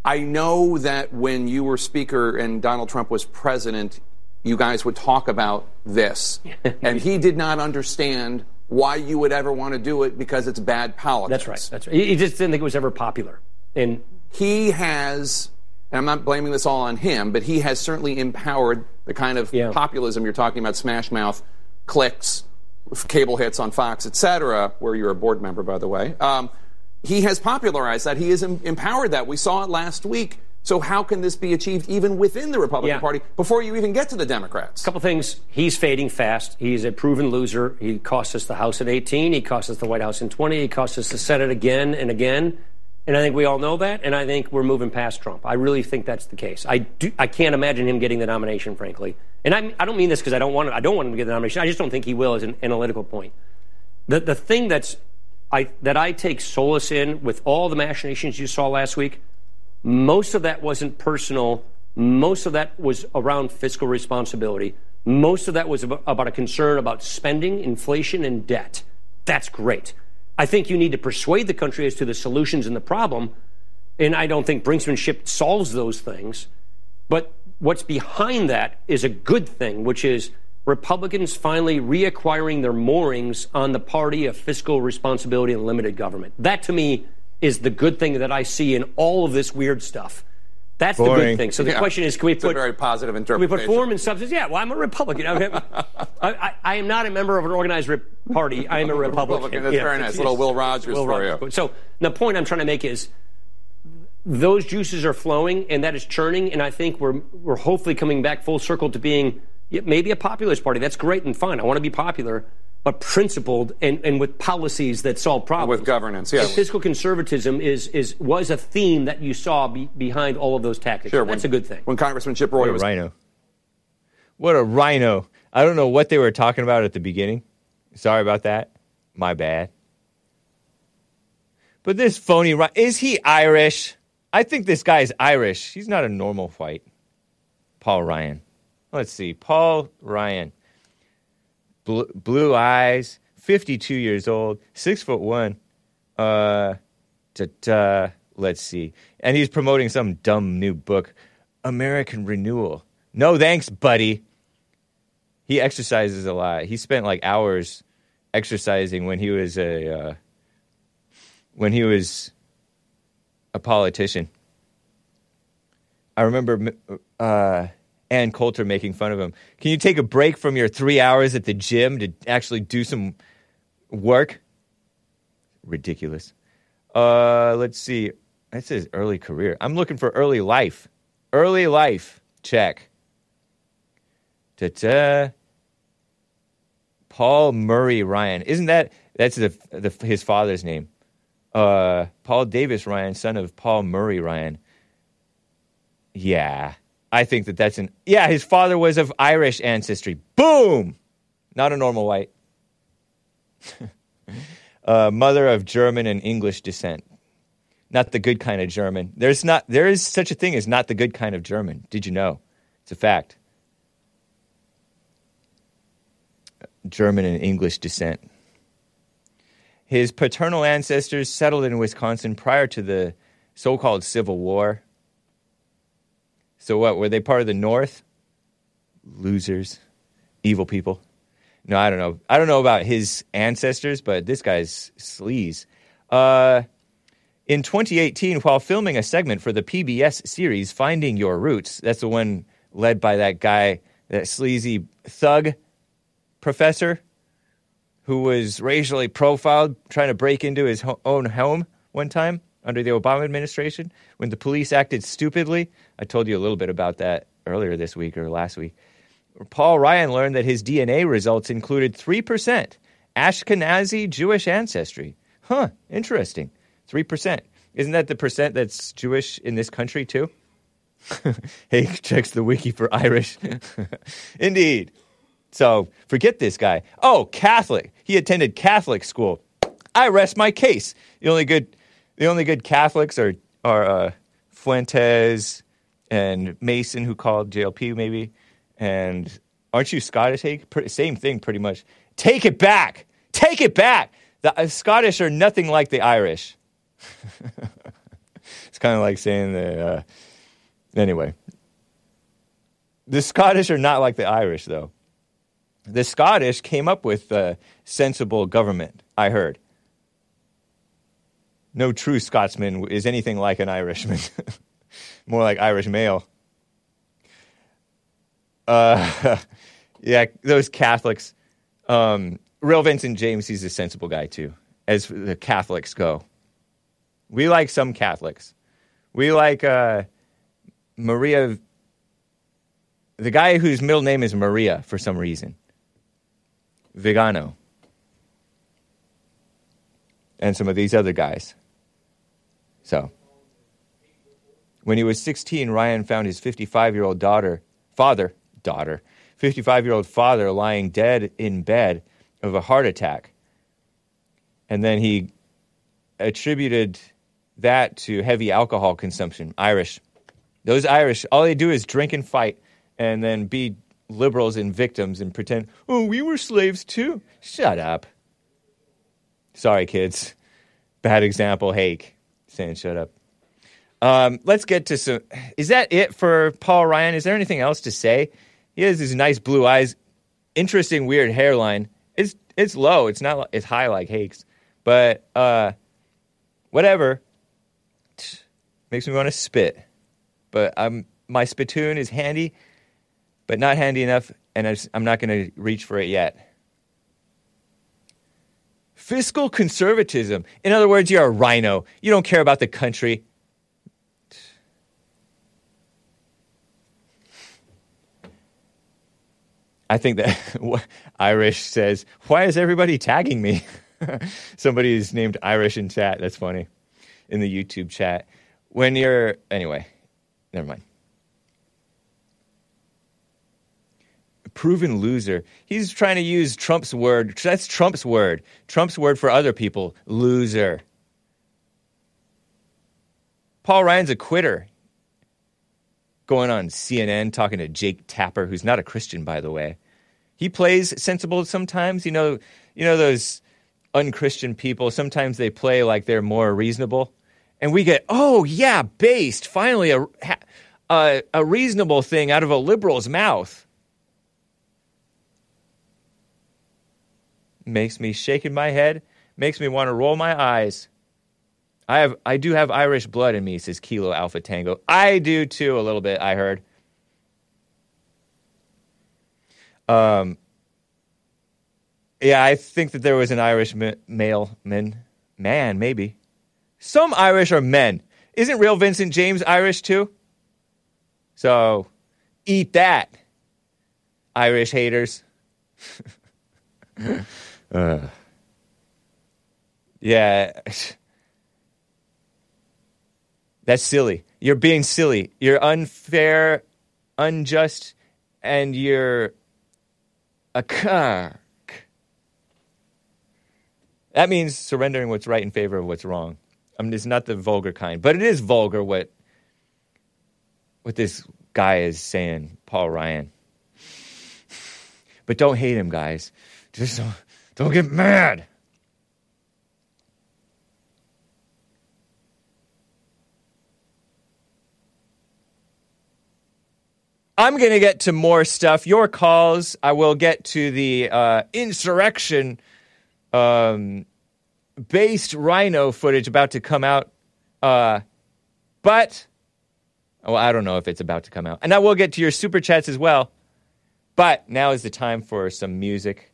I know that when you were Speaker and Donald Trump was President, you guys would talk about this. and he did not understand why you would ever want to do it because it's bad politics. That's right. That's right. He just didn't think it was ever popular. And He has, and I'm not blaming this all on him, but he has certainly empowered the kind of Yeah. populism you're talking about, smash mouth, clicks, cable hits on Fox, etc., where you're a board member, by the way. Um, he has popularized that. He has em- empowered that. We saw it last week. So how can this be achieved even within the Republican Yeah. Party before you even get to the Democrats? A couple things. He's fading fast. He's a proven loser. He cost us the House at 18. He cost us the White House in 20. He cost us the Senate again and again. And I think we all know that, and I think we're moving past Trump. I really think that's the case. I do. I can't imagine him getting the nomination, frankly. And I, I don't mean this because I don't want. I don't want him to get the nomination. I just don't think he will, as an analytical point. The the thing that's I that I take solace in with all the machinations you saw last week, most of that wasn't personal. Most of that was around fiscal responsibility. Most of that was about, a concern about spending, inflation, and debt. That's great. I think you need to persuade the country as to the solutions and the problem. And I don't think brinksmanship solves those things. But what's behind that is a good thing, which is Republicans finally reacquiring their moorings on the party of fiscal responsibility and limited government. That to me is the good thing that I see in all of this weird stuff. That's the good thing. So the Yeah. question is, can we It's a put very positive interpretation? can we put form and substance? Yeah. Well, I'm a Republican. Okay. I, I, I am not a member of an organized party. I am a Republican. Republican. That's very nice. Little Will Rogers Will for you. So the point I'm trying to make is those juices are flowing and that is churning, and I think we're we're hopefully coming back full circle to being maybe a populist party. That's great and fine. I want to be popular, but principled and, and with policies that solve problems. With governance, yeah. And fiscal conservatism is is was a theme that you saw be, behind all of those tactics. Sure, That's when- a good thing. When Congressman Chip Roy What a was RINO. What a RINO. I don't know what they were talking about at the beginning. Sorry about that. My bad. But this phony is he Irish? I think this guy is Irish. He's not a normal white. Paul Ryan. Let's see. Paul Ryan. Blue, blue eyes, 52 years old, six foot one. Uh, let's see. And he's promoting some dumb new book, American Renewal. No thanks, buddy. He exercises a lot. He spent like hours exercising when he was a uh, when he was a politician. I remember uh, Ann Coulter making fun of him. Can you take a break from your three hours at the gym to actually do some work? Ridiculous. Uh, let's see. That says early career. I'm looking for early life. Early life. Check. Ta-ta. Paul Murray Ryan. Isn't that that's the, the his father's name? Uh, Paul Davis Ryan, son of Paul Murray Ryan. Yeah, I think that that's an yeah. His father was of Irish ancestry. Boom, not a normal white. uh, mother of German and English descent. Not the good kind of German. There's not. There is such a thing as not the good kind of German. Did you know? It's a fact. German and English descent. His paternal ancestors settled in Wisconsin prior to the so called Civil War. So, what? Were they part of the North? Losers. Evil people. No, I don't know. I don't know about his ancestors, but this guy's sleaze. Uh, in 2018, while filming a segment for the PBS series Finding Your Roots, that's the one led by that guy, that sleazy thug professor who was racially profiled trying to break into his ho- own home one time under the Obama administration when the police acted stupidly. I told you a little bit about that earlier this week or last week. Paul Ryan learned that his DNA results included 3% Ashkenazi Jewish ancestry. Huh, interesting. 3%. Isn't that the percent that's Jewish in this country too? hey, checks the wiki for Irish. Indeed. So forget this guy. Oh, Catholic. He attended Catholic school. I rest my case. The only good, the only good Catholics are are uh, Fuentes and Mason, who called JLP maybe. And aren't you Scottish? Hey, same thing, pretty much. Take it back. Take it back. The uh, Scottish are nothing like the Irish. it's kind of like saying the. Uh, anyway, the Scottish are not like the Irish, though. The Scottish came up with a sensible government, I heard. No true Scotsman is anything like an Irishman, more like Irish male. Uh, yeah, those Catholics. Um, Real Vincent James, he's a sensible guy too, as the Catholics go. We like some Catholics. We like uh, Maria, the guy whose middle name is Maria for some reason. Vigano. And some of these other guys. So, when he was 16, Ryan found his 55 year old daughter, father, daughter, 55 year old father lying dead in bed of a heart attack. And then he attributed that to heavy alcohol consumption. Irish. Those Irish, all they do is drink and fight and then be liberals and victims and pretend, oh, we were slaves too. Shut up. Sorry, kids. Bad example, Hake. Saying shut up. Um, let's get to some. Is that it for Paul Ryan? Is there anything else to say? He has these nice blue eyes, interesting, weird hairline. It's it's low. It's not. It's high like Hake's, but uh, whatever. Makes me want to spit. But I'm my spittoon is handy, but not handy enough, and I'm not going to reach for it yet. Fiscal conservatism. In other words, you're a RINO. You don't care about the country. I think that Irish says, Why is everybody tagging me? Somebody is named Irish in chat. That's funny. In the YouTube chat. When you're. Anyway, never mind. Proven loser. He's trying to use Trump's word. That's Trump's word. Trump's word for other people. Loser. Paul Ryan's a quitter. Going on CNN talking to Jake Tapper, who's not a Christian, by the way. He plays sensible sometimes. You know, you know those unchristian people. Sometimes they play like they're more reasonable, and we get, oh yeah, based. Finally, a a, a reasonable thing out of a liberal's mouth. Makes me shake in my head. Makes me want to roll my eyes. I have, I do have Irish blood in me, says Kilo Alpha Tango. I do too, a little bit. I heard. Um, yeah, I think that there was an Irish ma- male man, man, maybe. Some Irish are men. Isn't real Vincent James Irish too? So, eat that, Irish haters. uh, yeah. That's silly. You're being silly. You're unfair, unjust, and you're a cock. That means surrendering what's right in favor of what's wrong. I mean, it's not the vulgar kind, but it is vulgar what what this guy is saying, Paul Ryan. But don't hate him, guys. Just don't, don't get mad. I'm going to get to more stuff. Your calls. I will get to the uh, insurrection um, based rhino footage about to come out. Uh, but, well, I don't know if it's about to come out. And I will get to your super chats as well. But now is the time for some music.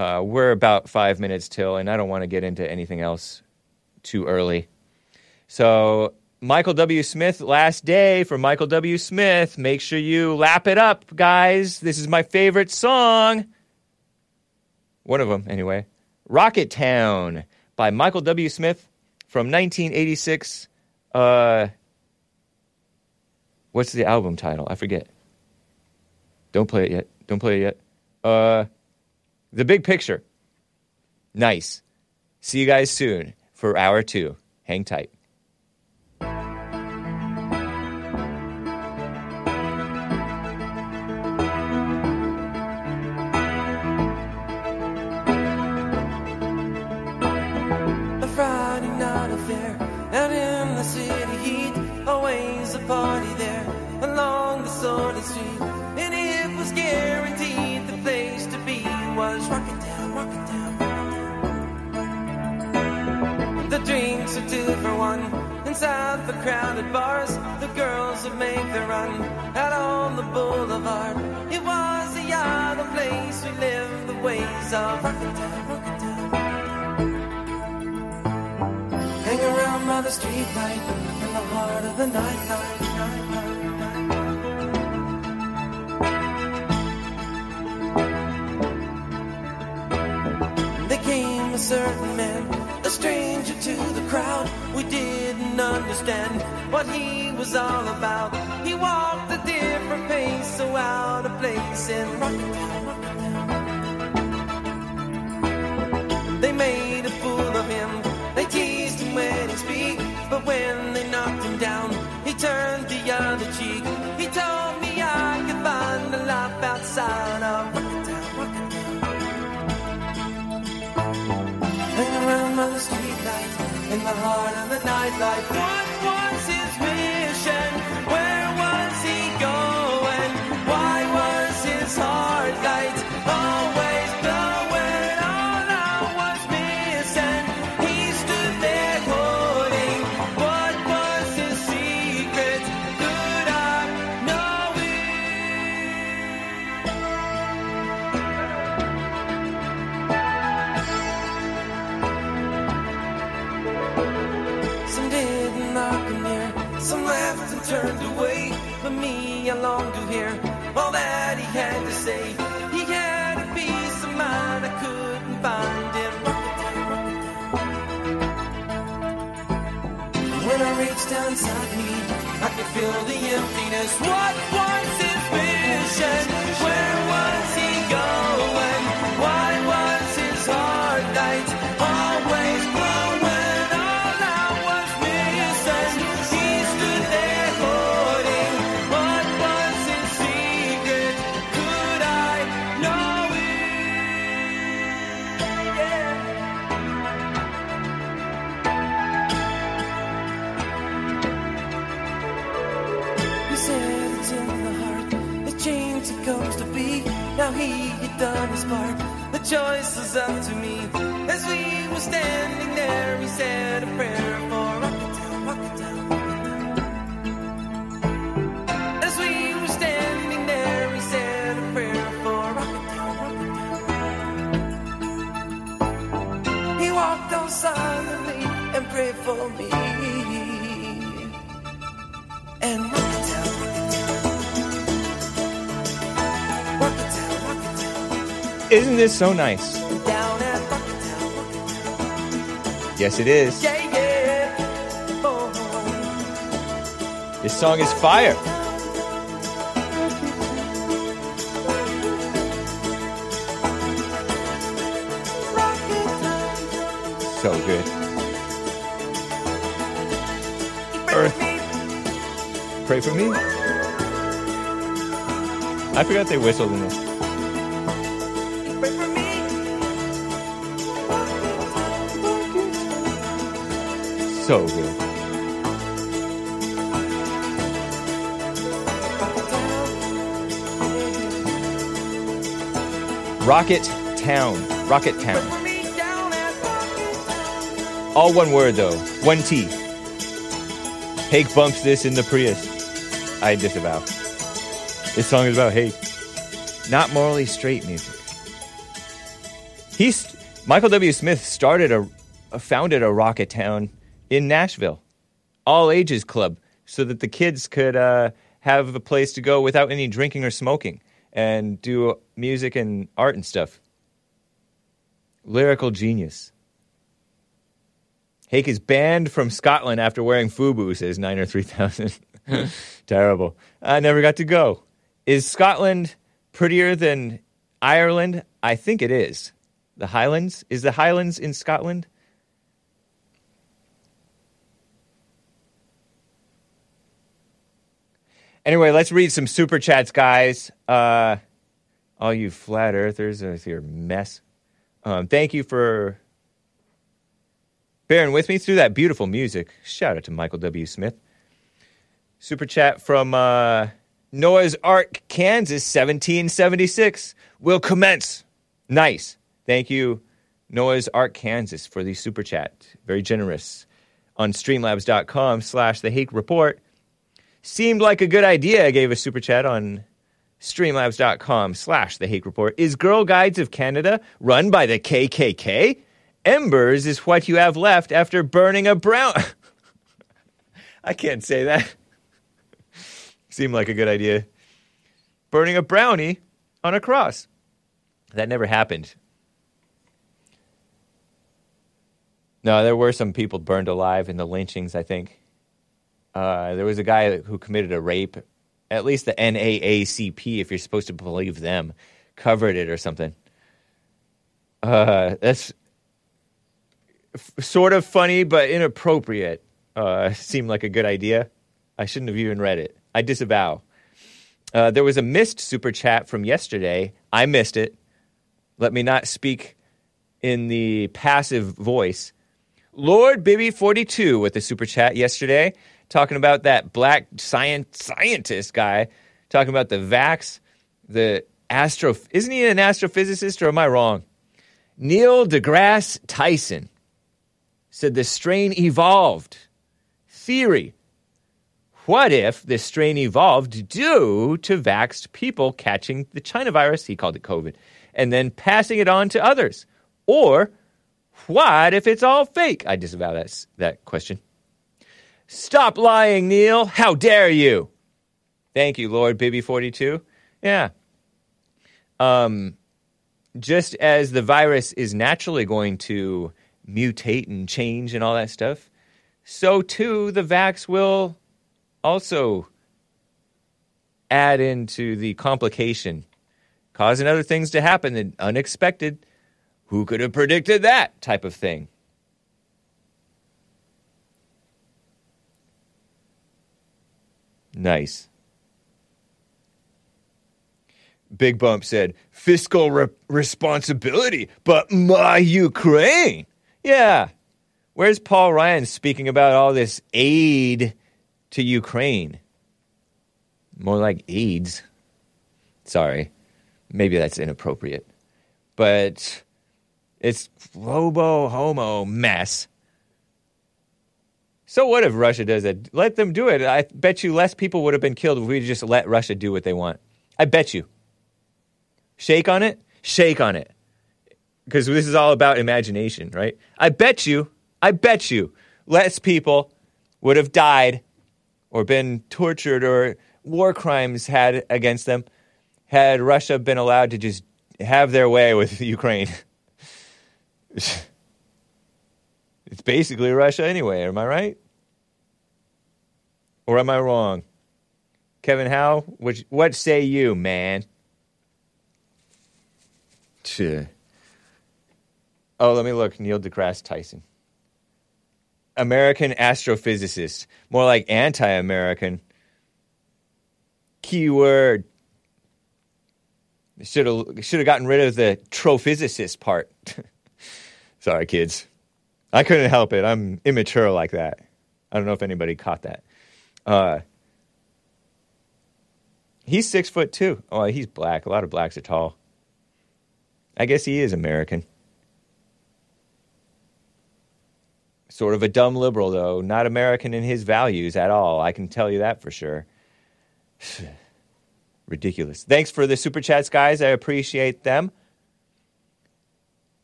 Uh, we're about five minutes till, and I don't want to get into anything else too early. So Michael W. Smith, last day for Michael W. Smith. Make sure you lap it up, guys. This is my favorite song. One of them, anyway. Rocketown by Michael W. Smith from 1986. Uh, what's the album title? I forget. Don't play it yet. Don't play it yet. Uh, the Big Picture. Nice. See you guys soon for hour two. Hang tight. The crowded bars, the girls would make the run out on the boulevard. It was a yard, a place we lived the ways of Rocketown, Hang around by the street light in the heart of the night light. There came a certain man, stranger to the crowd, we didn't understand what he was all about. He walked a different pace, so out of place in Rocketown. They made a fool of him, they teased him when he speak, but when they knocked him down, he turned the other cheek. He told me I could find a life outside of in the heart of the nightlife. What was turned away. But me, I longed to hear all that he had to say. He had a peace of mind I couldn't find Rocketown. When I reached inside me, I could feel the emptiness. What was his mission? Choice is up to me. As we were standing there, he said a prayer for Rocketown, Rocketown. As we were standing there, he said a prayer for Rocketown, Rocketown. He walked on silently and prayed for me. Isn't this so nice? Yes, it is. This song is fire. So good. Earth. Pray for me. I forgot they whistled in this. So good. Rocket Town. Rocketown. All one word though. One T. Hake bumps this in the Prius. I disavow. This song is about hate. Not morally straight music. He's Michael W. Smith started a founded a Rocketown in Nashville, all ages club, so that the kids could uh, have a place to go without any drinking or smoking and do music and art and stuff. Lyrical genius. Hake is banned from Scotland after wearing FUBU, says Niner 3000. Terrible. I never got to go. Is Scotland prettier than Ireland? I think it is. The Highlands? Is the Highlands in Scotland? Anyway, let's read some super chats, guys. Uh, all you flat earthers with your mess. Um, thank you for bearing with me through that beautiful music. Shout out to Michael W. Smith. Super chat from uh, Noah's Ark, Kansas, 1776. We'll commence. Nice. Thank you, Noah's Ark, Kansas, for the super chat. Very generous. On streamlabs.com slash the Hake Report. Seemed like a good idea. I gave a super chat on streamlabs.com slash the Hake Report. Is Girl Guides of Canada run by the KKK? Embers is what you have left after burning a brown. I can't say that. Seemed like a good idea. Burning a brownie on a cross. That never happened. No, there were some people burned alive in the lynchings, I think. Uh, there was a guy who committed a rape. At least the NAACP, if you're supposed to believe them, covered it or something. Uh, that's f- sort of funny, but inappropriate. Uh, seemed like a good idea. I shouldn't have even read it. I disavow. Uh, there was a missed super chat from yesterday. I missed it. Let me not speak in the passive voice. Lord Bibby 42 with the super chat yesterday, talking about that black science scientist guy, talking about the vax, the astro. Isn't he an astrophysicist or am I wrong? Neil deGrasse Tyson said the strain evolved. Theory. What if this strain evolved due to vaxxed people catching the China virus, he called it COVID, and then passing it on to others? Or what if it's all fake? I disavow that, that question. Stop lying, Neil. How dare you? Thank you, Lord Bibby42. Yeah. Um, just as the virus is naturally going to mutate and change and all that stuff, so too the vax will also add into the complication, causing other things to happen that unexpected. Who could have predicted that type of thing? Nice. Big Bump said, fiscal re- responsibility, but my Ukraine. Yeah. Where's Paul Ryan speaking about all this aid to Ukraine? More like AIDS. Sorry. Maybe that's inappropriate. But it's robo homo mess. So what if Russia does it? Let them do it. I bet you less people would have been killed if we just let Russia do what they want. I bet you. Shake on it? Shake on it. Because this is all about imagination, right? I bet you, I bet you, less people would have died or been tortured or war crimes had against them had Russia been allowed to just have their way with Ukraine. it's basically Russia anyway, am I right? Or am I wrong? Kevin Howe, which, what say you, man? Oh, let me look. Neil deGrasse Tyson. American astrophysicist. More like anti American. Keyword. Should have should have gotten rid of the trophysicist part. Sorry, kids. I couldn't help it. I'm immature like that. I don't know if anybody caught that. Uh, he's six foot two. Oh, he's black. A lot of blacks are tall. I guess he is American. Sort of a dumb liberal, though. Not American in his values at all. I can tell you that for sure. Ridiculous. Thanks for the super chats, guys. I appreciate them.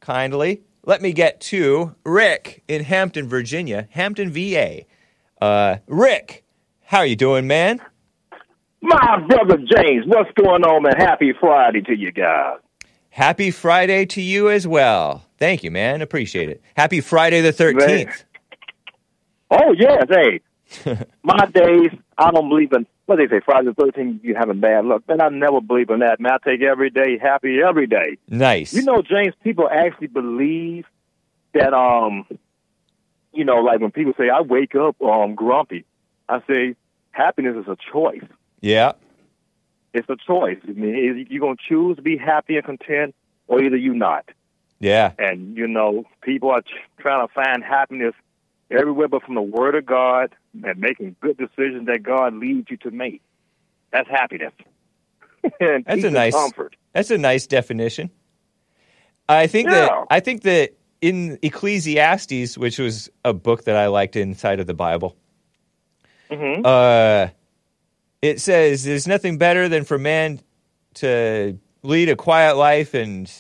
Kindly. Let me get to Rick in Hampton, Virginia. Hampton, VA. Uh, Rick, how are you doing, man? My brother James, what's going on, man? Happy Friday to you guys. Happy Friday to you as well. Thank you, man. Appreciate it. Happy Friday the 13th. Oh, yes, hey. My days, I don't believe in, what they say, Friday the 13th, you having bad luck. Man, I never believe in that, man. I take every day happy every day. Nice. You know, James, people actually believe that, um, you know, like when people say, I wake up um, grumpy, I say, happiness is a choice. Yeah. It's a choice. I mean, you're going to choose to be happy and content, or either you not. Yeah. And, you know, people are trying to find happiness everywhere but from the Word of God and making good decisions that God leads you to make. That's happiness. and That's a nice comfort. That's a nice definition. I think Yeah. that I think that in Ecclesiastes, which was a book that I liked inside of the Bible, hmm uh, it says there's nothing better than for man to lead a quiet life and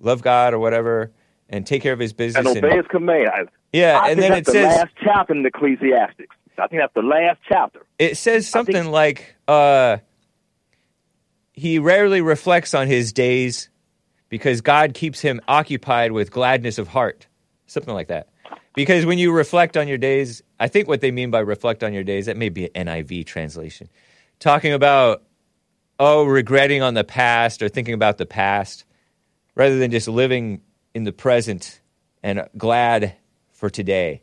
love God or whatever and take care of his business. and obey His command. Yeah, I and then it the says last chapter in Ecclesiastics. I think that's the last chapter. it says something like uh, he rarely reflects on his days because God keeps him occupied with gladness of heart, something like that. Because when you reflect on your days, I think what they mean by reflect on your days, that may be an NIV translation. Talking about, oh, regretting on the past or thinking about the past rather than just living in the present and glad for today.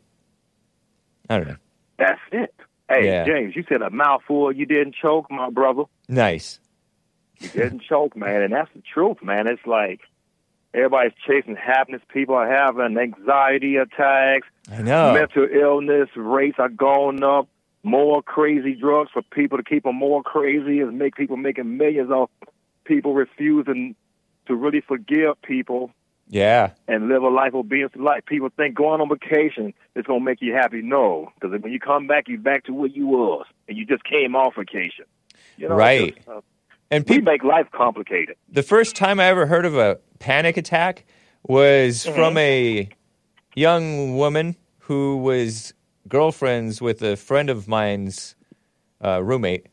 I don't know. That's it. Hey, Yeah. James, you said a mouthful. You didn't choke, my brother. Nice. You didn't choke, man, and that's the truth, man. It's like everybody's chasing happiness. People are having anxiety attacks, I know. mental illness rates are going up. More crazy drugs for people to keep them more crazy is make people making millions off people refusing to really forgive people Yeah. and live a life of obedience to life. People think going on vacation is going to make you happy. No, because when you come back, you're back to where you was, and you just came off vacation. You know, Right. just, uh, And people, make life complicated. the first time I ever heard of a panic attack was from a young woman who was girlfriends with a friend of mine's uh, roommate,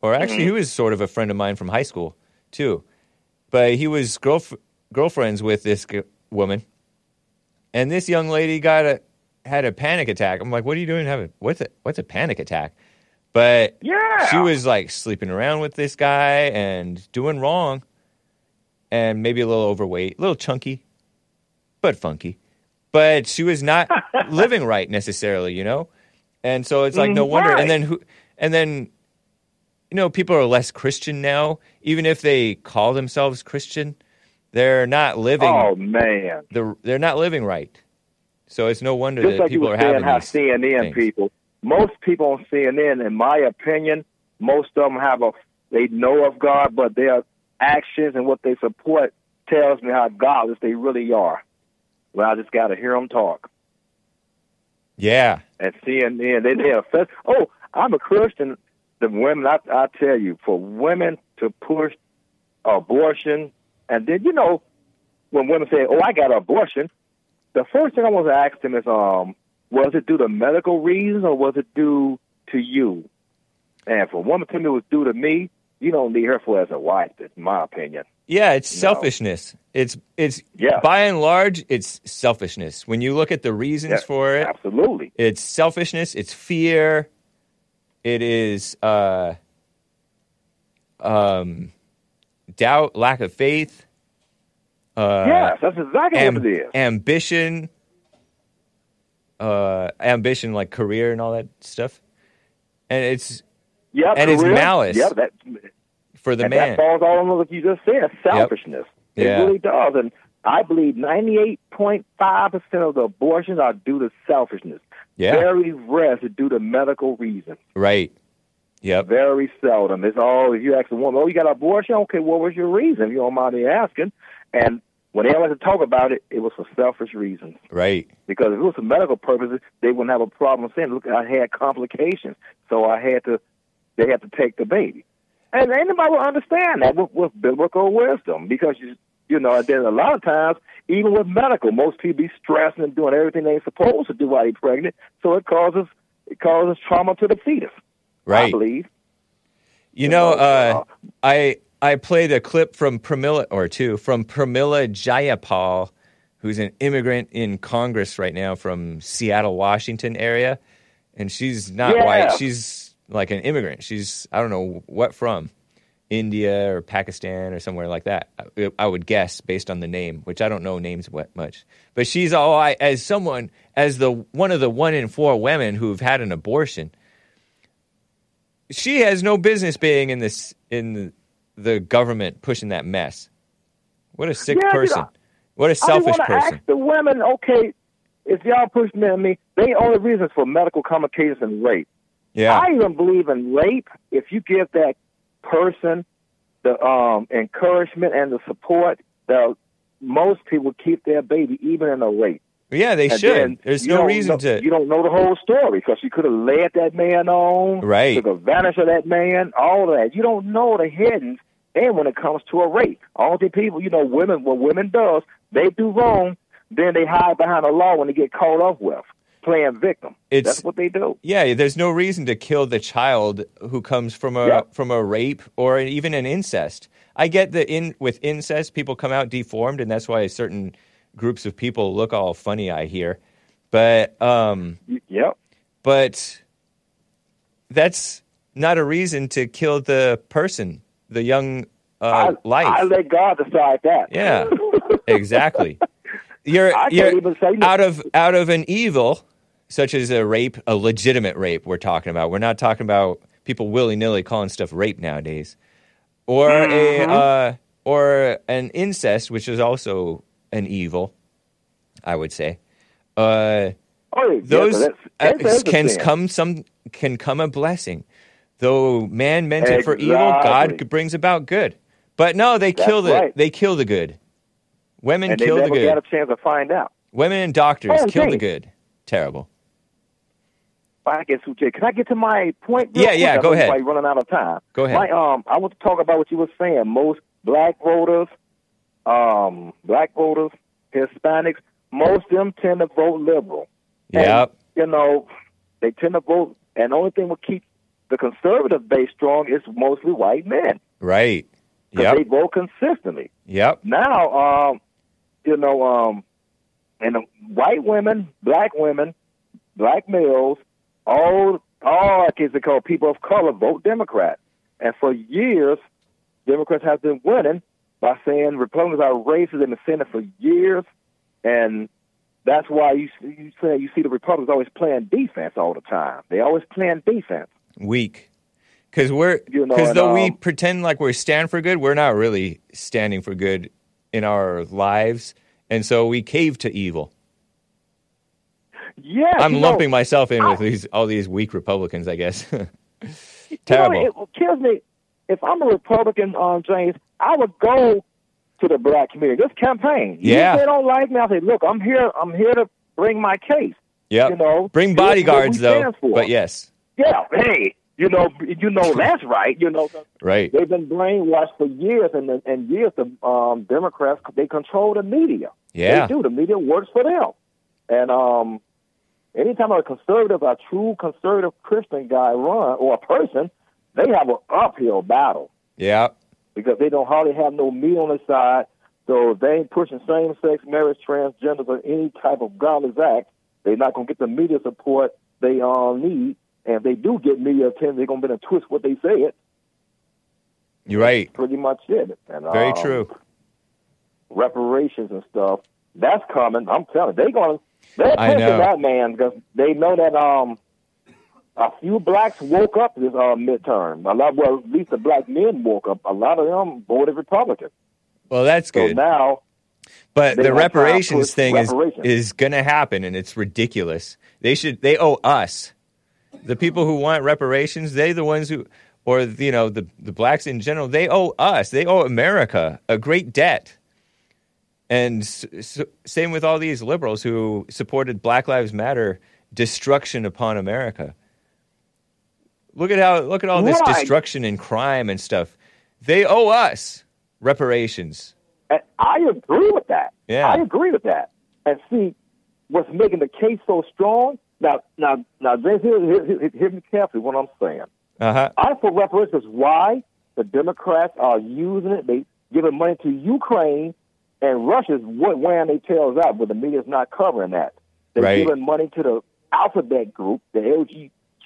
or actually, he was sort of a friend of mine from high school too. But he was girlf- girlfriends with this g- woman, and this young lady got a had a panic attack. I'm like, "What are you doing? Having what's a what's a panic attack?" But Yeah. she was like sleeping around with this guy and doing wrong, and maybe a little overweight, a little chunky, but funky. But she was not living right necessarily, you know. And so it's like no wonder. right. And then who? And then you know, people are less Christian now. Even if they call themselves Christian, they're not living. Oh man! the, they're not living right. So it's no wonder Just that like you people were are saying, having how these CNN things. people, most people on CNN, in my opinion, most of them have a they know of God, but their actions and what they support tells me how godless they really are. Well, I just got to hear them talk. Yeah, and CNN. They they offend. Oh, I'm a Christian. The women, I, I tell you, for women to push abortion, and then you know, when women say, "Oh, I got an abortion," the first thing I want to ask them is, um, was it due to medical reasons or was it due to you? And for a woman to me, it was due to me. You don't need her for as a wife. That's my opinion. yeah, it's No. selfishness. It's it's Yeah. by and large, it's selfishness. When you look at the reasons Yeah, for it, Absolutely. it's selfishness. It's fear. It is uh, um, doubt, lack of faith. Uh, yes, that's exactly am- what it is. ambition, uh, ambition like career and all that stuff. And it's Yep, and it's career. malice Yep, that, for the man. that falls all under what you just said, selfishness. It Yeah. really does. And I believe 98.5% of the abortions are due to selfishness. Yeah. Very rare is due to medical reasons. Right. Yep. Very seldom. It's all, if you ask a woman, oh, you got an abortion? Okay, what was your reason? If you don't mind me asking. And when they like to talk about it, it was for selfish reasons. Right. Because if it was for medical purposes, they wouldn't have a problem saying, look, I had complications. So I had to, they had to take the baby. And anybody will understand that with, with biblical wisdom because, you, you know, and then a lot of times, even with medical, most people be stressing and doing everything they're supposed to do while they're pregnant. So it causes, it causes trauma to the fetus. I Right. believe. You know, uh, uh, I I played a clip from Pramila or two from Pramila Jayapal, who's an immigrant in Congress right now from Seattle, Washington area, and she's not Yeah. white. She's like an immigrant. She's I don't know what from, India or Pakistan or somewhere like that. I, I would guess based on the name, which I don't know names what much. But she's all I as someone as the one of the one in four women who've had an abortion she has no business being in this in the, the government pushing that mess. What a sick Yeah, you person. know, what a selfish I person. ask the women, okay, if y'all push me on me, they only reasons for medical complications and rape. Yeah. I even believe in rape if you give that person the um, encouragement and the support that most people keep their baby even in a rape. Yeah, they And should. There's no reason know- to You don't know the whole story because she could have led that man on, Right. Took advantage of that man, all of that. You don't know the hidden. And when it comes to a rape, all the people, you know, women, what women does, they do wrong, then they hide behind the law when they get caught up with playing victim. It's- That's what they do. Yeah, there's no reason to kill the child who comes from a Yep. from a rape or even an incest. I get that in with incest people come out deformed and that's why certain groups of people look all funny I hear. But um, Yep. but that's not a reason to kill the person, the young uh, I, life. I let God decide that. Yeah, exactly. You're I can't you're even say no. out of out of an evil such as a rape, a legitimate rape. We're talking about. We're not talking about people willy nilly calling stuff rape nowadays, or Mm-hmm. a uh, or an incest, which is also an evil. I would say. Uh, Oh, yeah, those that's- uh, that's- can come some can come a blessing. Though man meant it for evil, God brings about good. But no, they That's kill the right. they kill the good. Women and kill the good. got a chance to find out. Women and doctors Oh, kill the good. Terrible. I guess who Can I get to my point? Yeah, yeah, go ahead. Running out of time. Go ahead. My, um, I want to talk about what you were saying. Most black voters, um, black voters, Hispanics, most of them tend to vote liberal. Yeah. You know, they tend to vote, and the only thing will keep the conservative base strong is mostly white men Right. Yeah. They vote consistently. Yep. Now, um, you know, um, and white women, black women, black males, all all kids they call people of color vote Democrat. And for years, Democrats have been winning by saying Republicans are racist in the Senate for years, and that's why you you say you see the Republicans always playing defense all the time. They always playing defense. Weak. Because we're You know, because though we um, pretend like we're stand for good, we're not really standing for good in our lives, and so we cave to evil. Yeah, I'm you know, lumping myself in with I- these all these weak Republicans, I guess. You Terrible. know, it kills me. If I'm a Republican, um, James, I would go to the black community. Just campaign. Yeah. If they don't like me, I say, look, I'm here. I'm here to bring my case. Yep. You know, Bring this bodyguards though. But yes. Yeah. Hey, you know, you know that's right. You know, Right. they've been brainwashed for years and and years. The um, Democrats they control the media. Yeah. They do. The media works for them. And um, anytime a conservative, a true conservative Christian guy run or a person, they have an uphill battle Yeah. Because they don't hardly have no meat on their side. So if they ain't pushing same sex marriage, transgenders, or any type of godless act, they're not gonna get the media support they all need. And if they do get media attention, they're gonna be able to twist what they say. It You're right. pretty much it. And, Very um, true. reparations and stuff. That's coming. I'm telling you, they going to they're pushing that man because they know that um a few blacks woke up this uh, midterm. A lot, well, at least the black men woke up. A lot of them voted Republican. Well, that's So good. now, But the reparations thing reparations. is is going to happen, and it's ridiculous. They should they owe us, the people who want reparations. They the ones who, or you know, the the blacks in general. They owe us. They owe America a great debt. And s- s- same with all these liberals who supported Black Lives Matter destruction upon America. Look at how look at all this Right. destruction and crime and stuff. They owe us reparations. and I agree with that. Yeah. I agree with that. And see, what's making the case so strong? Now, now, now, James, hear, hear, me carefully. What I'm saying. Uh huh. I for reparations. Why the Democrats are using it? They giving money to Ukraine and Russia's what wearing their tails out, but the media's not covering that. They're Right. giving money to the Alphabet Group, the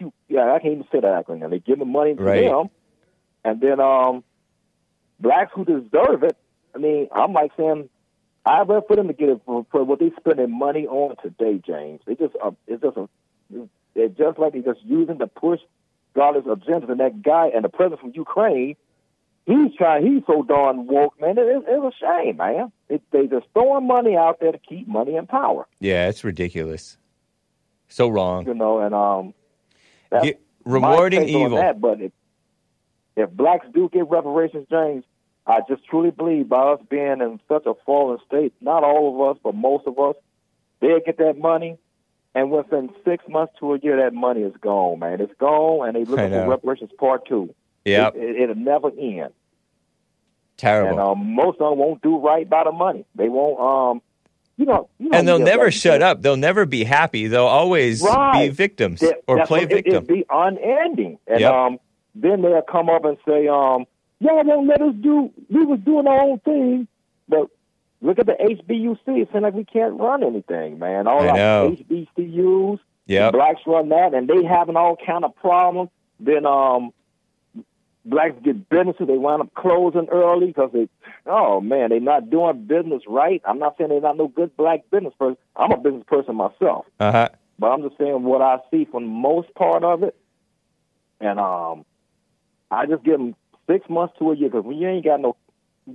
LGQ. Yeah, I can't even say that acronym. They give giving money to Right. them, and then um, blacks who deserve it. I mean, I'm like saying. I'd for them to get it for, for what they're spending money on today, James. They just uh, it's just a it's just like they're just using to push godless agendas. And that guy and the president from Ukraine, he's trying. He's so darn woke, man. It, it, it's a shame, man. It, they just throwing money out there to keep money in power, Yeah, it's ridiculous. So wrong. you know. And um, Get- rewarding evil. That. But if, if blacks do get reparations, James, I just truly believe by us being in such a fallen state, not all of us, but most of us, they'll get that money. And within six months to a year, that money is gone, man. It's gone, and they looking for reparations part two. Yeah, It, it, it'll never end. Terrible. And um, most of them won't do right by the money. They won't. Um, you know, you know and they'll never shut up. They'll never be happy. They'll always be victims That- or play what- it- victim. It'd be unending. And Yep. um, then they'll come up and say, um, "Y'all won't let us do. We was doing our own thing, but look at the HBUC. It seems like we can't run anything, man. All our. HBCUs, Yep. blacks run that, and they having all kind of problems. Then um, blacks get businesses. They wind up closing early because they, oh man, they're not doing business right. I'm not saying they're not no good black business person. I'm a business person myself. Uh huh. But I'm just saying what I see for the most part of it, and um, I just give them six months to a year because when you ain't got no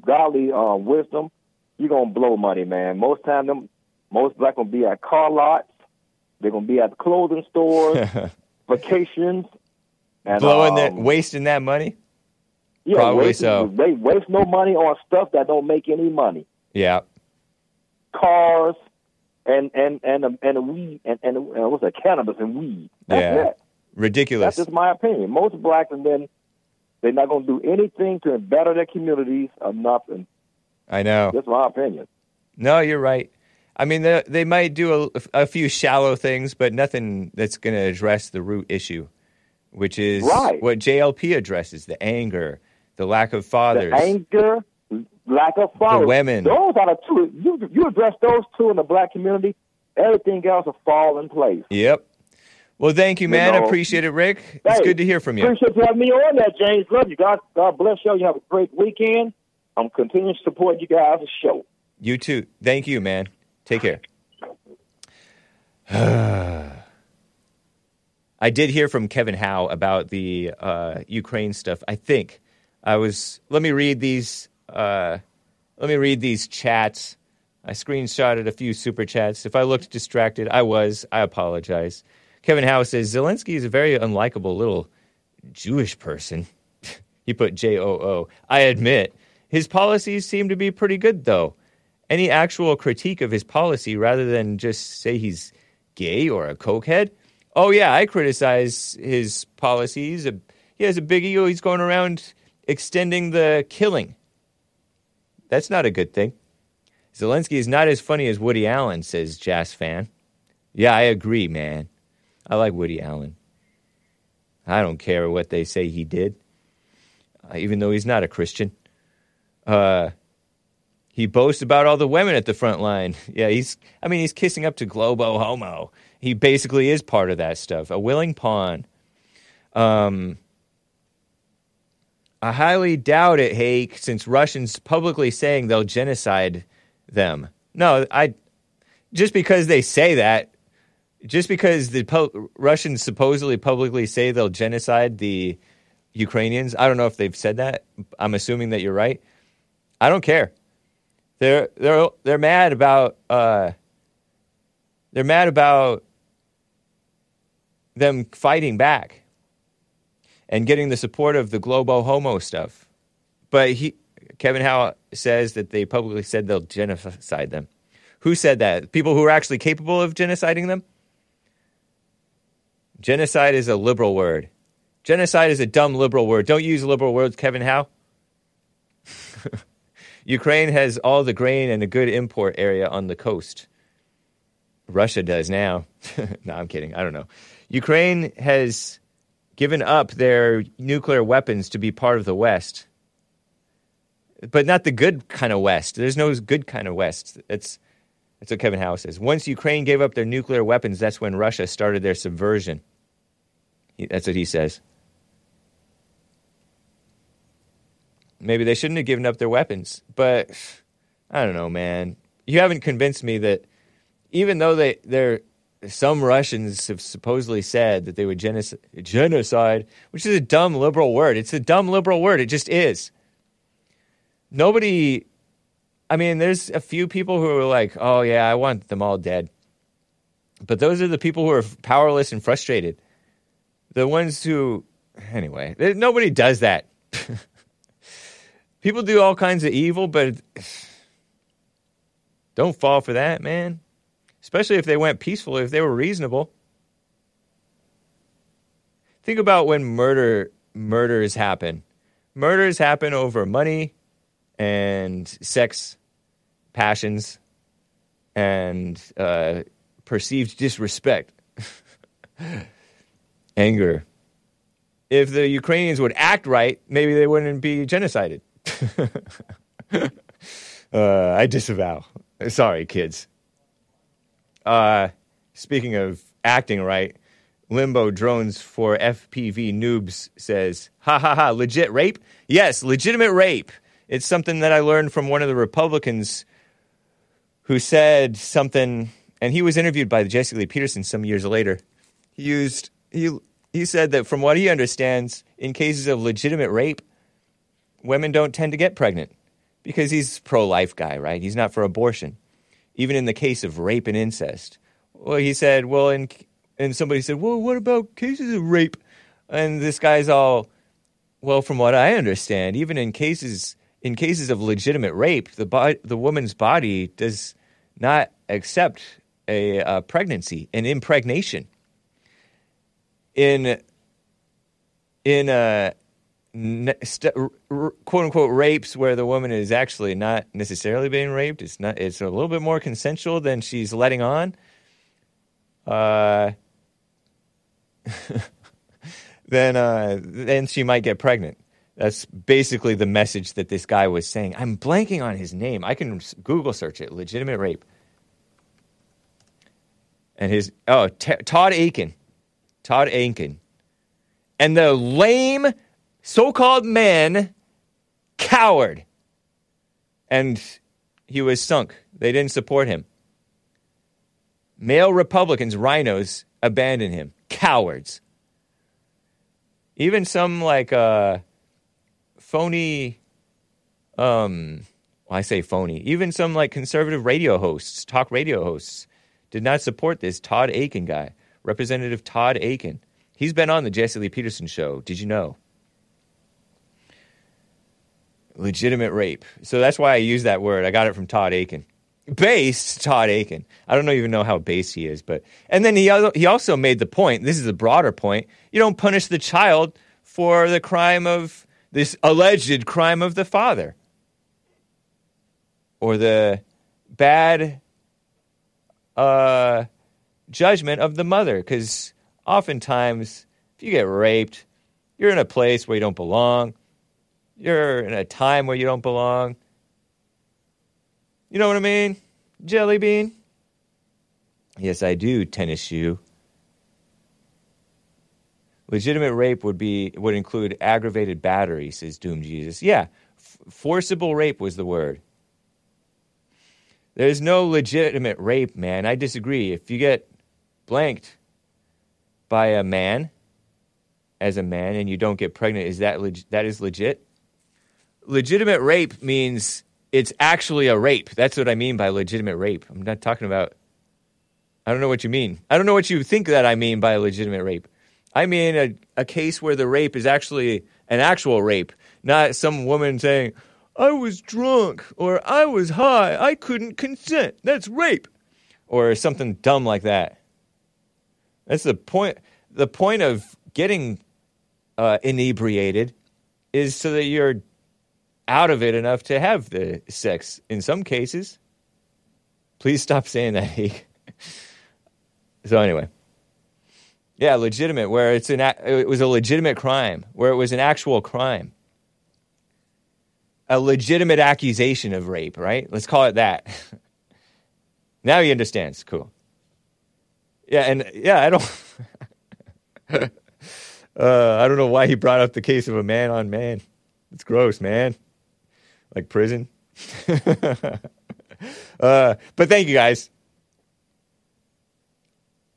godly uh, wisdom, you're gonna blow money, man. Most time, them most black gonna be at car lots, they're gonna be at clothing stores, vacations, and Blowing um, that, wasting that money. yeah, probably waste, so. They waste no money on stuff that don't make any money. Yeah. Cars and and and and, and weed and and uh, what's that? Cannabis and weed. That's Yeah. it. Ridiculous. That's just my opinion. Most blacks and then they're not going to do anything to better their communities or nothing. I know. That's my opinion. No, you're right. I mean, they, they might do a, a few shallow things, but nothing that's going to address the root issue, which is Right. what JLP addresses the anger, the lack of fathers. The anger, lack of fathers. The women. Those are the two. You you address those two in the black community, everything else will fall in place. Yep. Well, thank you, man. know, Appreciate it, Rick. It's good to hear from you. Appreciate you having me on there, James. Love you. God, God bless you. You have a great weekend. I'm continuing to support you guys' show. You too. Thank you, man. Take care. I did hear from Kevin Howe about the uh, Ukraine stuff. I think I was. Let me read these. Uh, let me read these chats. I screenshotted a few super chats. If I looked distracted, I was. I apologize. Kevin Howe says Zelensky is a very unlikable little Jewish person. he put J O O. I admit his policies seem to be pretty good, though. Any actual critique of his policy rather than just say he's gay or a cokehead? Oh, yeah, I criticize his policies. He has a big ego. He's going around extending the killing. That's not a good thing. Zelensky is not as funny as Woody Allen, says Jazz Fan. Yeah, I agree, man. I like Woody Allen. I don't care what they say he did, uh, even though he's not a Christian. Uh, he boasts about all the women at the front line. Yeah, he's, I mean, he's kissing up to Globo Homo. He basically is part of that stuff, a willing pawn. Um, I highly doubt it, Hake, since Russians publicly saying they'll genocide them. No, I just because they say that, just because the pu- Russians supposedly publicly say they'll genocide the Ukrainians. I don't know if they've said that. I'm assuming that you're right. I don't care. They're they're they're mad about uh, they're mad about them fighting back and getting the support of the Globo Homo stuff. But he Kevin Howe says that they publicly said they'll genocide them. Who said that? People who are actually capable of genociding them? Genocide is a liberal word. Genocide is a dumb liberal word. Don't use liberal words, Kevin Howe. Ukraine has all the grain and a good import area on the coast. Russia does now. no, I'm kidding. I don't know. Ukraine has given up their nuclear weapons to be part of the West, but not the good kind of West. There's no good kind of West. That's that's what Kevin Howe says. Once Ukraine gave up their nuclear weapons, that's when Russia started their subversion. That's what he says. Maybe they shouldn't have given up their weapons, but I don't know, man. You haven't convinced me that even though they they're some Russians have supposedly said that they would genocide, genocide, which is a dumb liberal word. It's a dumb liberal word. It just is. Nobody, I mean, there's a few people who are like, oh, yeah, I want them all dead. But those are the people who are powerless and frustrated. The ones who, anyway, nobody does that. people do all kinds of evil, but don't fall for that, man especially if they went peacefully, if they were reasonable. Think about when murder murders happen. Murders happen over money and sex, passions, and uh, perceived disrespect, anger. If the Ukrainians would act right, maybe they wouldn't be genocided. Uh, I disavow. Sorry, kids. Uh, speaking of acting right, Limbo Drones for FPV Noobs says, ha ha ha, legit rape? Yes, legitimate rape. It's something that I learned from one of the Republicans who said something, and he was interviewed by Jesse Lee Peterson some years later. He used, he, he said that from what he understands, in cases of legitimate rape, women don't tend to get pregnant because he's pro life guy, right? He's not for abortion. Even in the case of rape and incest. Well, he said, well, in, and somebody said, well, what about cases of rape? And this guy's all, well, from what I understand, even in cases in cases of legitimate rape, the bo- the woman's body does not accept a, a pregnancy, an impregnation. In in uh, st- quote unquote rapes where the woman is actually not necessarily being raped, it's not. It's a little bit more consensual than she's letting on. Uh, then uh, then she might get pregnant. That's basically the message that this guy was saying. I'm blanking on his name. I can Google search it. Legitimate rape. And his oh T- Todd Akin, Todd Akin, and the lame so-called man coward, and he was sunk. They didn't support him. Male Republicans, RINOs, abandon him. Cowards. Even some like uh, phony, um, well, I say phony. Even some like conservative radio hosts, talk radio hosts, did not support this Todd Akin guy, Representative Todd Akin. He's been on the Jesse Lee Peterson show. Did you know? Legitimate rape. So that's why I use that word. I got it from Todd Akin. Based Todd Akin. I don't even know how base he is, but and then he he also made the point. This is a broader point. You don't punish the child for the crime of this alleged crime of the father or the bad uh, judgment of the mother. Because oftentimes, if you get raped, you're in a place where you don't belong. You're in a time where you don't belong. You know what I mean? Jelly bean? Yes, I do, tennis shoe. Legitimate rape would be would include aggravated battery, says Doom Jesus. Yeah, f- forcible rape was the word. There's no legitimate rape, man. I disagree. If you get blanked by a man as a man and you don't get pregnant, is that leg- that is legit? Legitimate rape means it's actually a rape. That's what I mean by legitimate rape. I'm not talking about I don't know what you mean. I don't know what you think that I mean by legitimate rape. I mean a, a case where the rape is actually an actual rape, not some woman saying, I was drunk or I was high. I couldn't consent. That's rape. Or something dumb like that. That's the point. The point of getting uh, inebriated is so that you're out of it enough to have the sex in some cases. Please stop saying that, so, anyway. Yeah, legitimate, where it's an, it was a legitimate crime, where it was an actual crime a legitimate accusation of rape, right? Let's call it that. now he understands. Cool. Yeah, and yeah, I don't. uh, I don't know why he brought up the case of a man on man. It's gross, man. Like prison. uh, but thank you guys.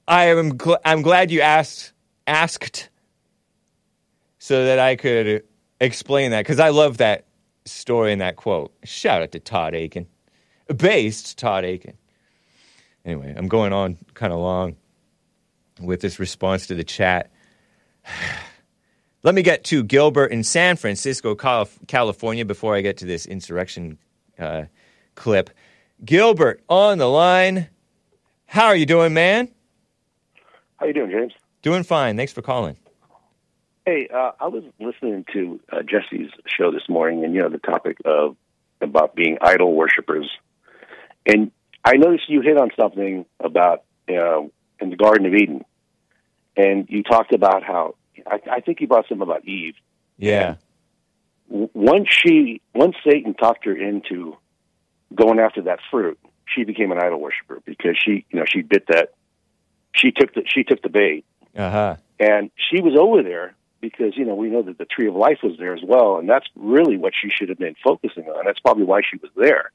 I am gl- I'm glad you asked asked so that I could explain that because I love that story and that quote. Shout out to Todd Akin, based Todd Akin. Anyway, I'm going on kind of long with this response to the chat. Let me get to Gilbert in San Francisco, California, before I get to this insurrection uh, clip. Gilbert on the line. How are you doing, man? How you doing, James? Doing fine. Thanks for calling. Hey, uh, I was listening to uh, Jesse's show this morning, and you know the topic of about being idol worshippers, and I noticed you hit on something about uh, in the Garden of Eden, and you talked about how I, I think he brought something about Eve. Yeah. W- Once she, once Satan talked her into going after that fruit, she became an idol worshiper because she, you know, she bit that, she took the she took the bait, Uh huh. and she was over there because you know we know that the tree of life was there as well, and that's really what she should have been focusing on. That's probably why she was there.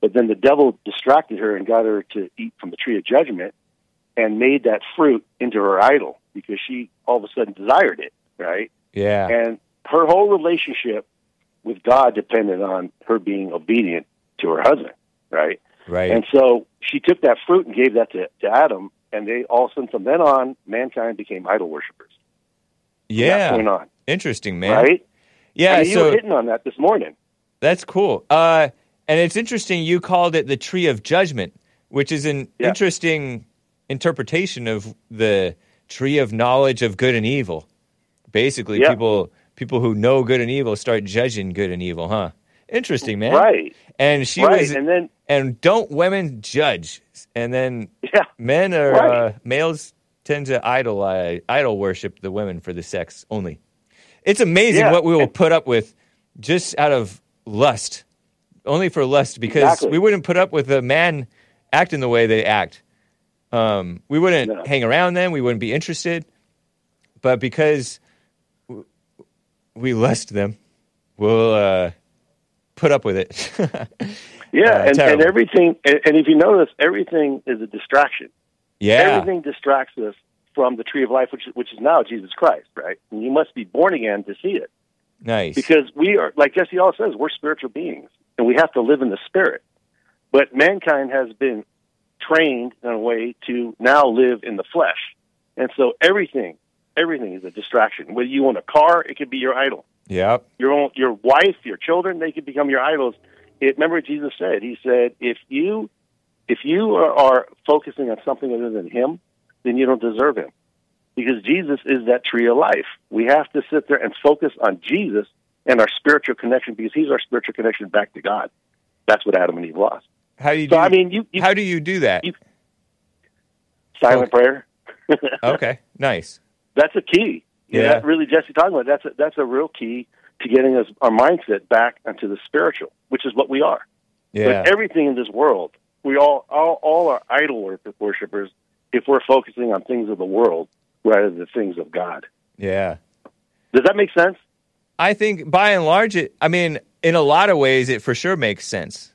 But then the devil distracted her and got her to eat from the tree of judgment, and made that fruit into her idol because she all of a sudden desired it, right? Yeah. And her whole relationship with God depended on her being obedient to her husband, right? Right. And so she took that fruit and gave that to, to Adam, and they all of a sudden from then on, mankind became idol worshippers. From yeah. point on, Interesting, man. right? Yeah. I mean, you were hitting on that this morning. That's cool. Uh, and it's interesting you called it the tree of judgment, which is an Yeah. interesting interpretation of the tree of knowledge of good and evil. Basically, Yeah. people people who know good and evil start judging good and evil, huh? Interesting, man. Right. And she right. was and then and don't women judge? And then yeah, men are Right. uh, males tend to idol uh, idol worship the women for the sex only. It's amazing Yeah. what we will put up with just out of lust, only for lust, because Exactly. we wouldn't put up with a man acting the way they act. Um, we wouldn't No. hang around them. We wouldn't be interested. But because w- we lust them, we'll uh, put up with it. yeah, Uh, and, and everything. And, and if you notice, everything is a distraction. yeah. Everything distracts us from the tree of life, which is, which is now Jesus Christ, right? And you must be born again to see it. Nice. because we are like Jesse always says, we're spiritual beings, and we have to live in the spirit. But mankind has been trained in a way to now live in the flesh, and so everything, everything is a distraction. Whether you own a car, it could be your idol. Yeah. Your own, your wife, your children, they could become your idols. It, remember what Jesus said? He said, if you if you are, are focusing on something other than Him, then you don't deserve Him because Jesus is that tree of life. We have to sit there and focus on Jesus and our spiritual connection because He's our spiritual connection back to God. That's what Adam and Eve lost. How do you So do, I mean, you, you how do you do that? you- silent oh. prayer. okay. Nice. That's a key. Yeah. that really, Jesse talking about that's a, that's a real key to getting us our mindset back into the spiritual, which is what we are. Yeah. But everything in this world, we all all, all are idol wor- worshipers if we're focusing on things of the world rather than things of God. yeah. Does that make sense? I think by and large, it. I mean, in a lot of ways, it for sure makes sense.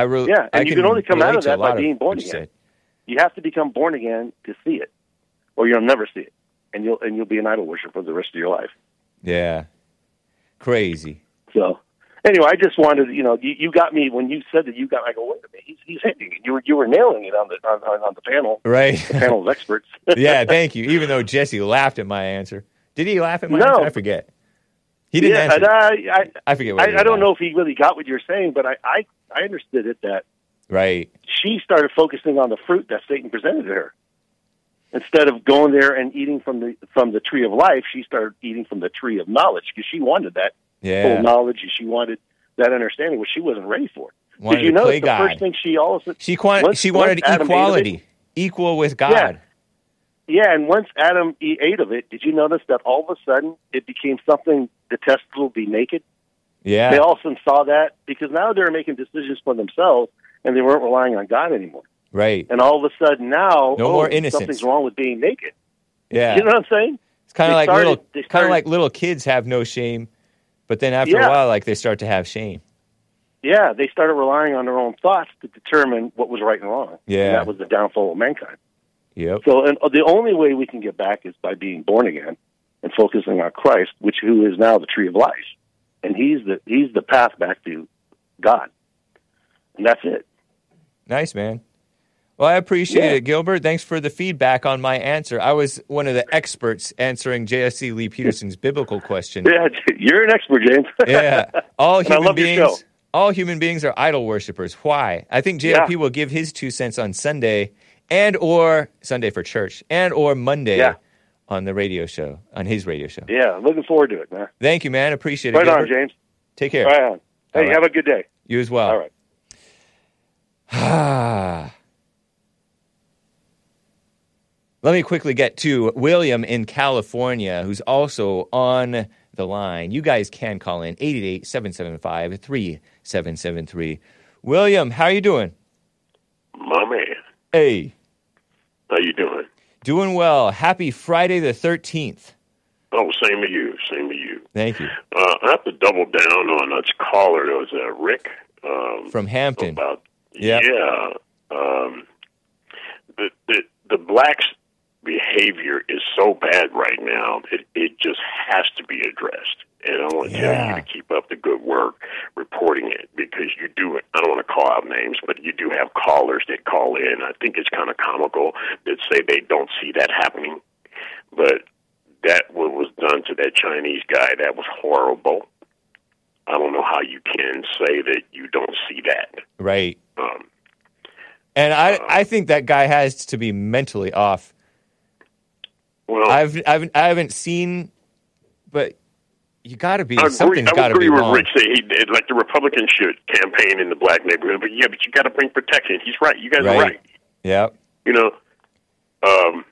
I really. Yeah, and I you can only come out of that by being born again. said. You have to become born again to see it, or you'll never see it, and you'll and you'll be an idol worshiper for the rest of your life. Yeah. Crazy. So anyway, I just wanted, you know, you, you got me when you said that. You got, I go, wait a minute, he's, he's hitting it. You were you were nailing it on the on, on, on the panel, Right. the panel of experts. yeah. Thank you. Even though Jesse laughed at my answer, did he laugh at my No. answer? I forget. He didn't yeah, answer. I, I, I forget. I, I don't know if he really got what you're saying, but I, I, I understood it that Right. she started focusing on the fruit that Satan presented to her. Instead of going there and eating from the from the tree of life, she started eating from the tree of knowledge because she wanted that Yeah. full knowledge and she wanted that understanding, which she wasn't ready for. Wanted Did you know the God. first thing she also She quan- once- She wanted Adam ate of it- equality, equal with God. Yeah, and once Adam e- ate of it, did you notice that all of a sudden it became something detestable to be naked? Yeah. They all of a sudden saw that because now they're making decisions for themselves and they weren't relying on God anymore. right. And all of a sudden now, No oh, more innocence. something's wrong with being naked. Yeah. You know what I'm saying? it's kind of like started- little, kind of like little kids have no shame, but then after Yeah. a while, like they start to have shame. Yeah, they started relying on their own thoughts to determine what was right and wrong. Yeah. And that was the downfall of mankind. Yep. So, and uh, the only way we can get back is by being born again and focusing on Christ, which who is now the tree of life, and he's the he's the path back to God, and that's it. Nice, man. Well, I appreciate Yeah. it, Gilbert. Thanks for the feedback on my answer. I was one of the experts answering Jesse Lee Peterson's biblical question. Yeah, you're an expert, James. Yeah. All human beings all human beings are idol worshippers. Why? I think JLP Yeah. will give his two cents on Sunday and or Sunday for church and or Monday Yeah. on the radio show, on his radio show. yeah, looking forward to it, man. Thank you, man. Appreciate it. Right on, James. Take care. Right on. Hey, All right. have a good day. You as well. All right. Let me quickly get to William in California, who's also on the line. You guys can call in 888 775 3773. William, how are you doing? My man, Hey, how you doing? doing well. Happy Friday the 13th. Oh, same to you. Same to you. Thank you. Uh, I have to double down on this caller. It was uh, Rick. Um, From Hampton. about Yep. yeah. Um, the, the the blacks' behavior is so bad right now. It it just has to be addressed. And I want to tell you to keep up the good work reporting it because you do it. I don't want to call out names, but you do have callers that call in. I think it's kind of comical that say they don't see that happening, but that what was done to that Chinese guy that was horrible. I don't know how you can say that you don't see that. Right. Um, And I, I think that guy has to be mentally off. Well, I've, I've, I haven't seen, but you got to be. I agree, Something's got to be wrong. Rick say he did, like the Republicans should campaign in the black neighborhood, but yeah, but you got to bring protection. He's right. You guys are right. Yeah. You know, um,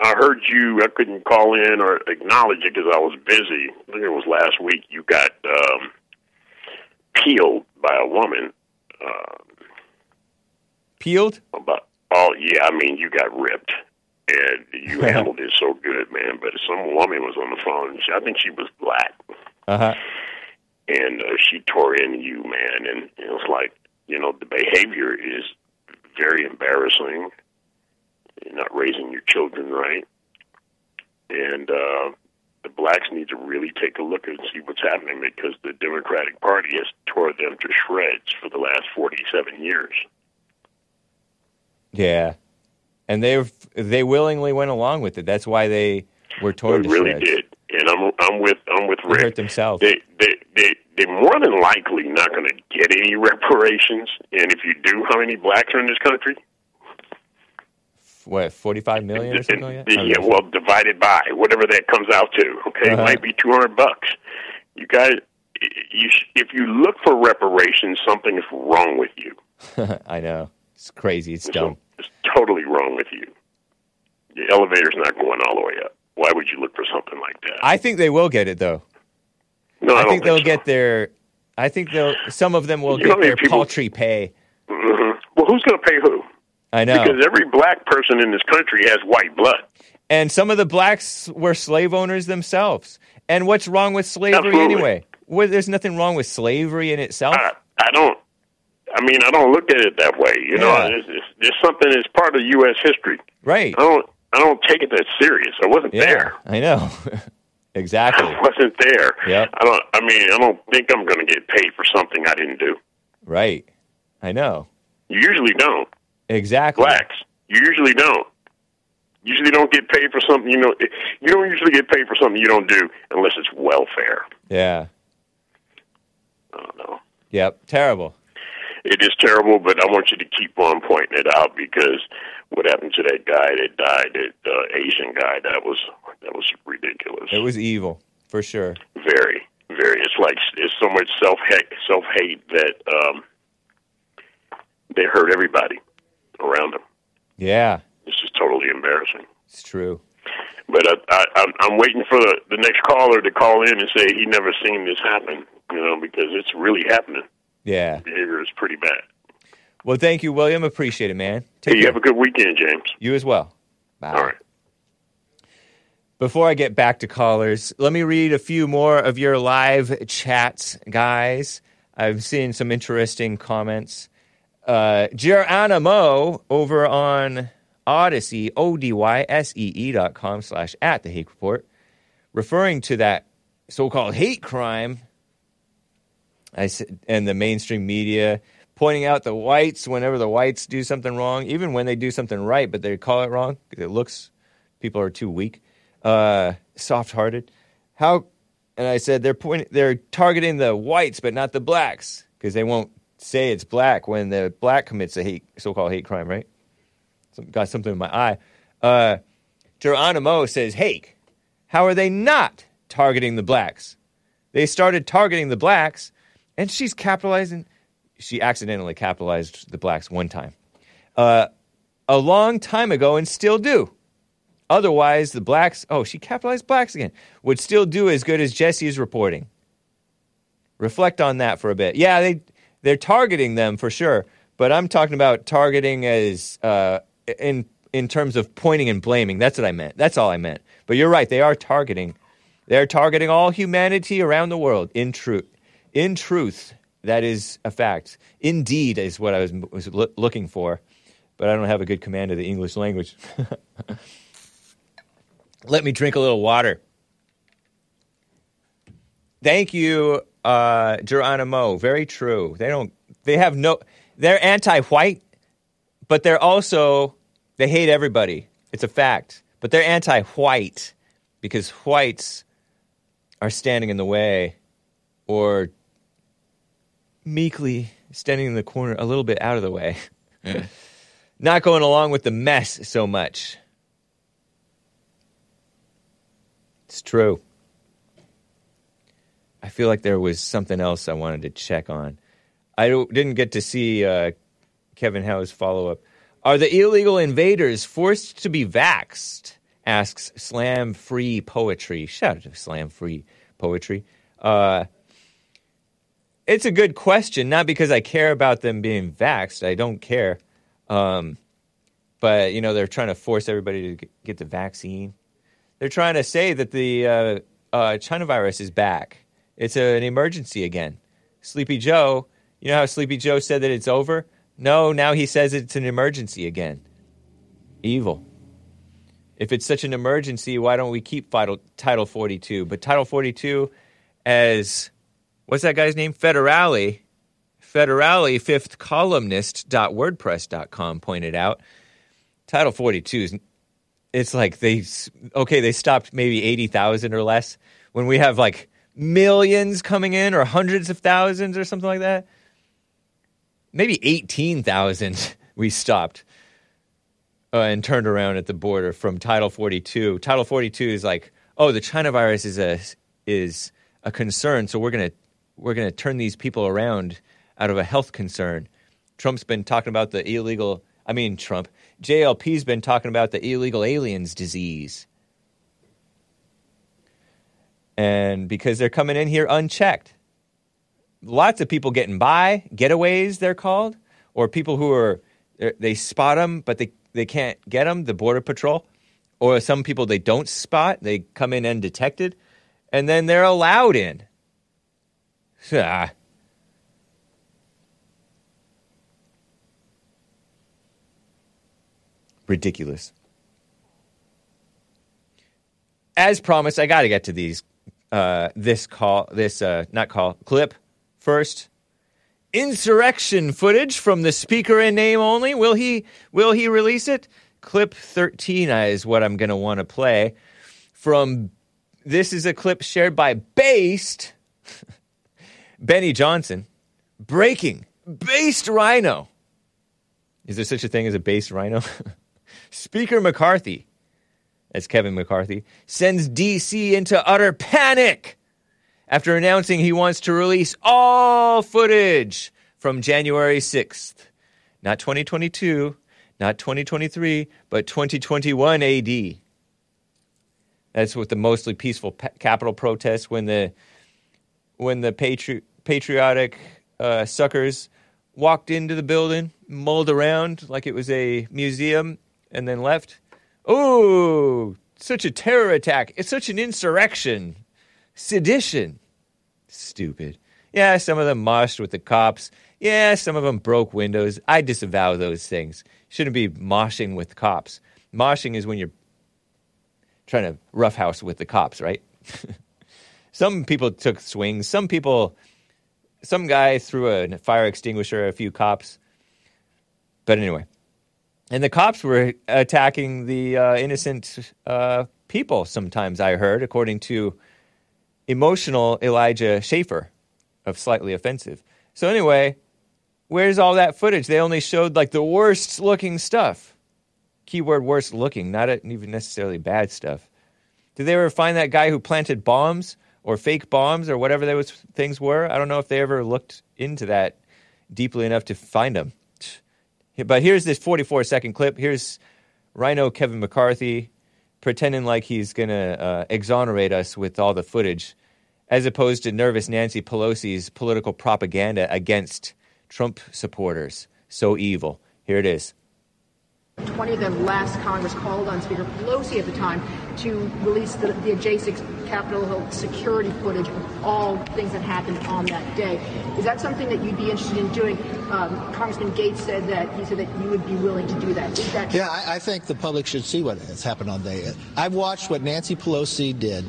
I heard you. I couldn't call in or acknowledge it because I was busy. I think it was last week. You got um, peeled by a woman. Uh, Peeled? about oh yeah, I mean you got ripped. And you handled it so good, man. But some woman was on the phone. She, I think she was black. Uh huh. and uh, she tore into you, man. And it was like, you know, the behavior is very embarrassing. You're not raising your children right, and uh, the blacks need to really take a look and see what's happening because the Democratic Party has tore them to shreds for the last forty-seven years. Yeah. And they they willingly went along with it. That's why they were torn They to really shreds. did, and I'm I'm with I'm with They hurt themselves. They they they they're more than likely not going to get any reparations. And if you do, how many blacks are in this country? What, 45 million or something like that? Yeah, know. well, divided by whatever that comes out to. Okay, Uh-huh. it might be two hundred bucks. You guys, you if you look for reparations, something is wrong with you. I know. It's crazy. It's dumb. It's totally wrong with you. The elevator's not going all the way up. Why would you look for something like that? I think they will get it, though. No, I, I think they'll so. get their. I think they'll. Some of them will You get their people- paltry pay. Mhm. Well, who's going to pay who? I know. Because every black person in this country has white blood. And some of the blacks were slave owners themselves. And what's wrong with slavery Absolutely. anyway? Well, there's nothing wrong with slavery in itself. I, I don't. I mean, I don't look at it that way. You know, it's, it's, it's something that's part of U.S. history. right. I don't. I don't take it that serious. I wasn't yeah. there. I know. exactly. I wasn't there. Yep. I don't. I mean, I don't think I'm going to get paid for something I didn't do. Right. I know. You usually don't. Exactly. Blacks. You usually don't. Usually don't get paid for something you know. You don't usually get paid for something you don't do unless it's welfare. Yeah. I don't know. Yep. Terrible. It is terrible, but I want you to keep on pointing it out because what happened to that guy that died, that uh, Asian guy, that was that was ridiculous. It was evil, for sure. very, very. It's like it's so much self hate, self hate that um, they hurt everybody around them. Yeah. It's just totally embarrassing. It's true. But I, I, I'm, I'm waiting for the, the next caller to call in and say he never seen this happen. You know, because it's really happening. Yeah. Is pretty bad. Well, thank you, William. Appreciate it, man. Take Hey, you have a good weekend, James. You as well. Bye. All right. Before I get back to callers, let me read a few more of your live chats, guys. I've seen some interesting comments. Uh, Gerannamo over on Odysee, O-D-Y-S-E-E E dot com slash at the Hake Report, referring to that so-called hate crime I and the mainstream media pointing out the whites whenever the whites do something wrong, even when they do something right, but they call it wrong it looks people are too weak, uh, soft-hearted. How? And I said they're pointing, they're targeting the whites, but not the blacks because they won't say it's black when the black commits a hate, so-called hate crime, right? Some, got something in my eye. Uh, Gerannamo says, "Hake, how are they not targeting the blacks? They started targeting the blacks, and she's capitalizing. She accidentally capitalized the blacks one time, uh, a long time ago, and still do. Otherwise, the blacks. Oh, she capitalized blacks again. Would still do as good as Jesse is reporting. Reflect on that for a bit. Yeah, they they're targeting them for sure. But I'm talking about targeting as uh, in in terms of pointing and blaming. That's what I meant. That's all I meant. But you're right. They are targeting. They're targeting all humanity around the world. In truth, in truth, that is a fact. Indeed, is what I was was loo- looking for. But I don't have a good command of the English language. Let me drink a little water. Thank you, uh, Gerannamo. Very true. They don't. They have no. They're anti-white, but they're also they hate everybody. It's a fact. But they're anti-white because whites are standing in the way, or meekly standing in the corner, a little bit out of the way, not going along with the mess so much. It's true. I feel like there was something else I wanted to check on. I didn't get to see uh, Kevin Howe's follow up. Are the illegal invaders forced to be vaxed? Asks Slam Free Poetry. Shout out to Slam Free Poetry. Uh, it's a good question, not because I care about them being vaxxed. I don't care. Um, but, you know, they're trying to force everybody to get- the vaccine. They're trying to say that the uh, uh, China virus is back. It's an emergency again. Sleepy Joe, you know how Sleepy Joe said that it's over? No, now he says it's an emergency again. Evil. If it's such an emergency, why don't we keep Title, Title 42? But Title 42, as what's that guy's name? Federale. Federale, fifth columnist.wordpress.com pointed out. Title 42 is it's like they okay they stopped maybe 80,000 or less when we have like millions coming in or hundreds of thousands or something like that maybe 18,000 we stopped uh, and turned around at the border from title 42 title 42 is like oh the china virus is a is a concern so we're going to we're going to turn these people around out of a health concern trump's been talking about the illegal i mean trump JLP's been talking about the illegal aliens disease. And because they're coming in here unchecked. Lots of people getting by, getaways they're called, or people who are they're- spot them but they they can't get them, the border patrol, or some people they don't spot, they come in undetected and then they're allowed in. Ah. ridiculous. As promised, I got to get to these. Uh, this call, this uh, not call clip first. Insurrection footage from the speaker in name only. Will he? Will he release it? Clip thirteen is what I'm going to want to play. From this is a clip shared by Based Benny Johnson. Breaking Based RINO. Is there such a thing as a based RINO? Speaker McCarthy, that's Kevin McCarthy, sends DC into utter panic after announcing he wants to release all footage from January 6th. Not 2022, not 2023, but 2021 AD. That's with the mostly peaceful pa- Capitol protests when the when the patri- patriotic uh, suckers walked into the building, mulled around like it was a museum, and then left. Oh, such a terror attack. It's such an insurrection. Sedition. Stupid. Yeah, some of them moshed with the cops. Yeah, some of them broke windows. I disavow those things. Shouldn't be moshing with cops. Moshing is when you're trying to roughhouse with the cops, right? some people took swings. Some people some guy threw a fire extinguisher at a few cops. But anyway, and the cops were attacking the uh, innocent uh, people. Sometimes I heard, according to emotional Elijah Schaffer of Slightly Offensive. So anyway, where's all that footage? They only showed like the worst looking stuff. Keyword worst looking, not even necessarily bad stuff. Did they ever find that guy who planted bombs or fake bombs or whatever those things were? I don't know if they ever looked into that deeply enough to find them. But here's this 44 second clip. Here's RINO Kevin McCarthy pretending like he's going to uh, exonerate us with all the footage, as opposed to nervous Nancy Pelosi's political propaganda against Trump supporters. So evil. Here it is. 20 of them last Congress called on Speaker Pelosi at the time to release the, the adjacent Capitol Hill security footage of all things that happened on that day. Is that something that you'd be interested in doing? Um, Congressman Gaetz said that he said that you would be willing to do that. That Yeah, I, I think the public should see what has happened on day. I've watched what Nancy Pelosi did,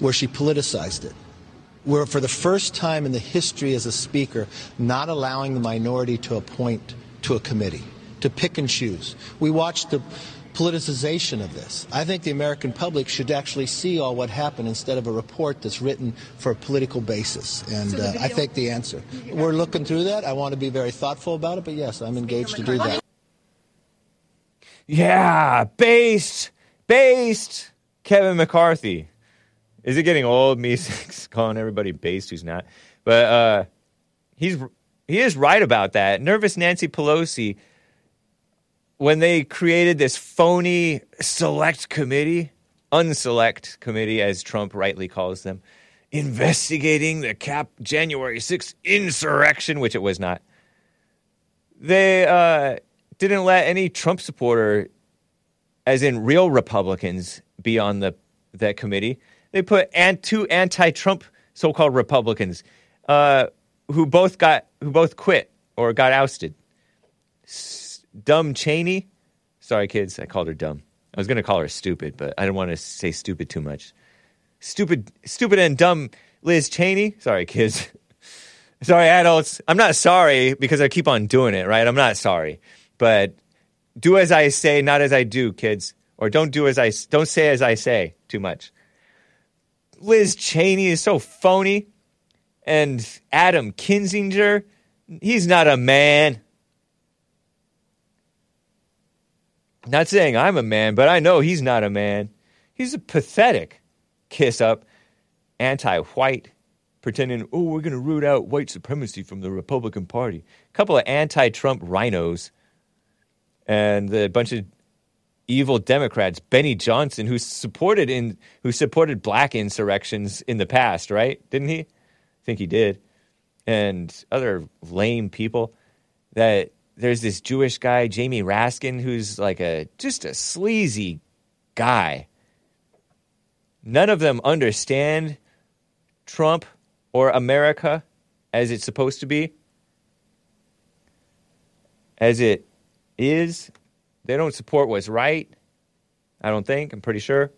where she politicized it. Where, for the first time in the history as a speaker, not allowing the minority to appoint to a committee, to pick and choose. We watched the politicization of this. I think the American public should actually see all what happened instead of a report that's written for a political basis. And So uh, I think the answer. We're looking through that. I want to be very thoughtful about it, but yes, I'm engaged to do that. Yeah, based, based Kevin McCarthy. Is it getting old? Me calling everybody based who's not, but uh, he's he is right about that. Nervous Nancy Pelosi, when they created this phony select committee, unselect committee, as Trump rightly calls them, investigating the Cap January 6th insurrection, which it was not. They uh, didn't let any Trump supporter, as in real Republicans, be on the that committee. They put two anti-Trump so-called Republicans uh, who both got who both quit or got ousted. S- dumb Cheney. Sorry, kids, I called her dumb. I was going to call her stupid, but I didn't want to say stupid too much. Stupid, stupid and dumb Liz Cheney. Sorry, kids. sorry, adults. I'm not sorry because I keep on doing it, right? I'm not sorry, but do as I say, not as I do, kids. Or don't do as I don't say as I say too much. Liz Cheney is so phony, and Adam Kinzinger, he's not a man. Not saying I'm a man, but I know he's not a man. He's a pathetic kiss up, anti white, pretending, oh, we're going to root out white supremacy from the Republican Party. A couple of anti Trump RINOs and a bunch of evil Democrats, Benny Johnson, who supported in who supported black insurrections in the past, right? Didn't he? I think he did. And other lame people that there's this Jewish guy, Jamie Raskin, who's like a just a sleazy guy. None of them understand Trump or America as it's supposed to be. As it is. They don't support what's right. I don't think. I'm pretty sure.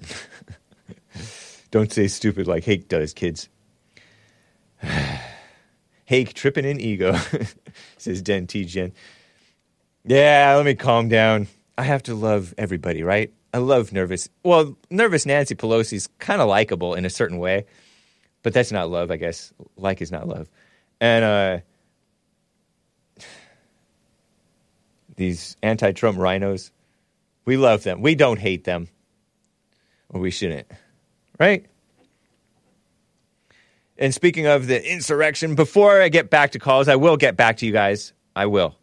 don't say stupid like Hake does, kids. Hake tripping in ego, says Den T. Yeah, let me calm down. I have to love everybody, right? I love nervous. Well, nervous Nancy Pelosi's kind of likable in a certain way, but that's not love, I guess. Like is not love. And uh, these anti-Trump RINOs, we love them. We don't hate them, or we shouldn't, right? And speaking of the insurrection, before I get back to calls, I will get back to you guys. I will.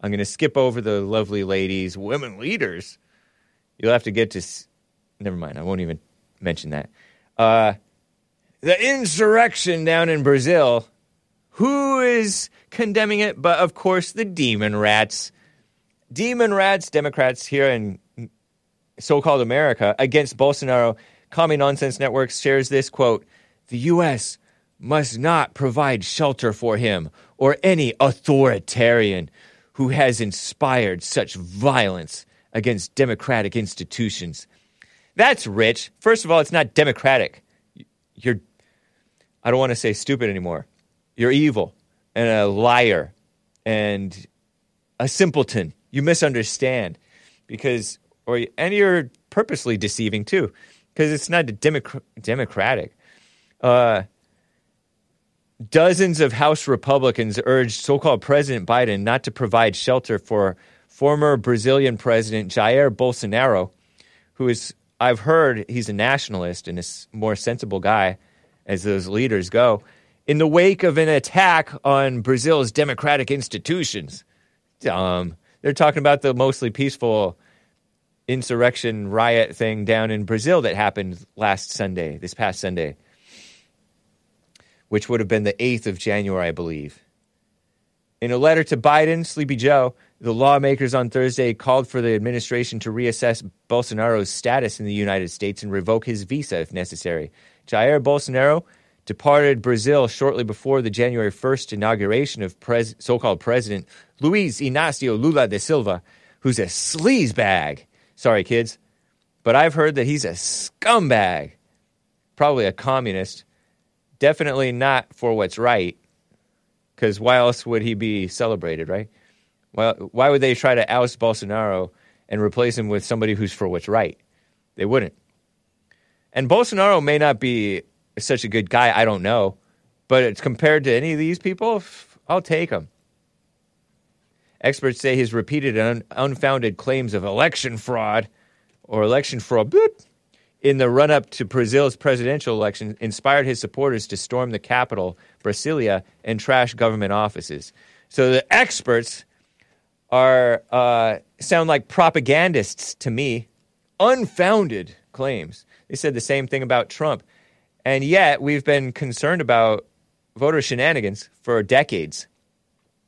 I'm going to skip over the lovely ladies, women leaders. You'll have to get to. s- Never mind. I won't even mention that. Uh, the insurrection down in Brazil. Who is condemning it? But of course, the demon rats. Demon rats, Democrats here in so called America against Bolsonaro. Commie Nonsense Network shares this quote The U.S. must not provide shelter for him or any authoritarian who has inspired such violence against democratic institutions. That's rich. First of all, it's not democratic. You're, I don't want to say stupid anymore. You're evil and a liar and a simpleton. You misunderstand because, or and you're purposely deceiving too, because it's not democ- democratic. Uh, dozens of House Republicans urged so-called President Biden not to provide shelter for former Brazilian President Jair Bolsonaro, who is I've heard he's a nationalist and a more sensible guy, as those leaders go. In the wake of an attack on Brazil's democratic institutions, um, they're talking about the mostly peaceful insurrection riot thing down in Brazil that happened last Sunday, this past Sunday. Which would have been the 8th of January, I believe. In a letter to Biden, Sleepy Joe, the lawmakers on Thursday called for the administration to reassess Bolsonaro's status in the United States and revoke his visa if necessary. Jair Bolsonaro departed Brazil shortly before the January 1st inauguration of pres- so called President Luiz Inácio Lula da Silva, who's a sleazebag. Sorry, kids, but I've heard that he's a scumbag. Probably a communist. Definitely not for what's right, because why else would he be celebrated, right? Well, why would they try to oust Bolsonaro and replace him with somebody who's for what's right? They wouldn't. And Bolsonaro may not be such a good guy, I don't know, but it's compared to any of these people, I'll take him. Experts say his repeated un- unfounded claims of election fraud or election fraud in the run up to Brazil's presidential election inspired his supporters to storm the capital, Brasilia, and trash government offices. So the experts are uh, sound like propagandists to me, unfounded claims. They said the same thing about Trump, and yet we've been concerned about voter shenanigans for decades.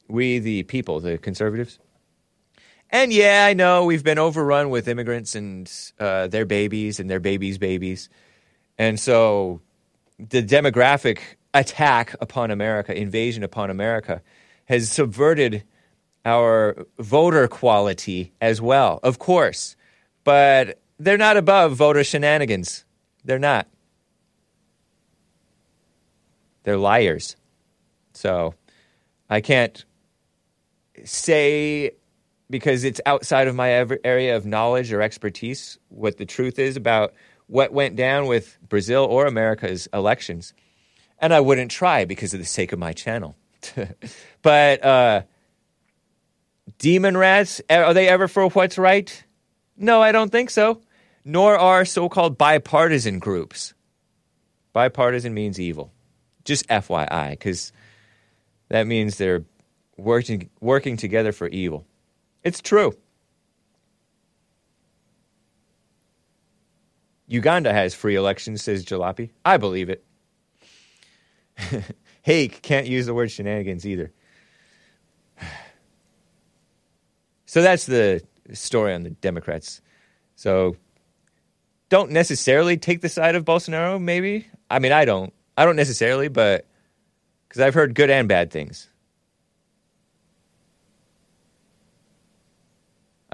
We, the people, the conservatives. And yeah, I know we've been overrun with immigrants and uh, their babies and their babies' babies. And so the demographic attack upon America, invasion upon America, has subverted our voter quality as well, of course. But they're not above voter shenanigans. They're not. They're liars. So I can't say because it's outside of my area of knowledge or expertise what the truth is about what went down with Brazil or America's elections. And I wouldn't try because of the sake of my channel. but uh, demon rats, are they ever for what's right? No, I don't think so. Nor are so called bipartisan groups. Bipartisan means evil. Just FYI, because that means they're working, working together for evil. It's true. Uganda has free elections, says Jalopy. I believe it. Hake can't use the word shenanigans either. So that's the story on the Democrats. So don't necessarily take the side of Bolsonaro, maybe. I mean, I don't. I don't necessarily, but because I've heard good and bad things.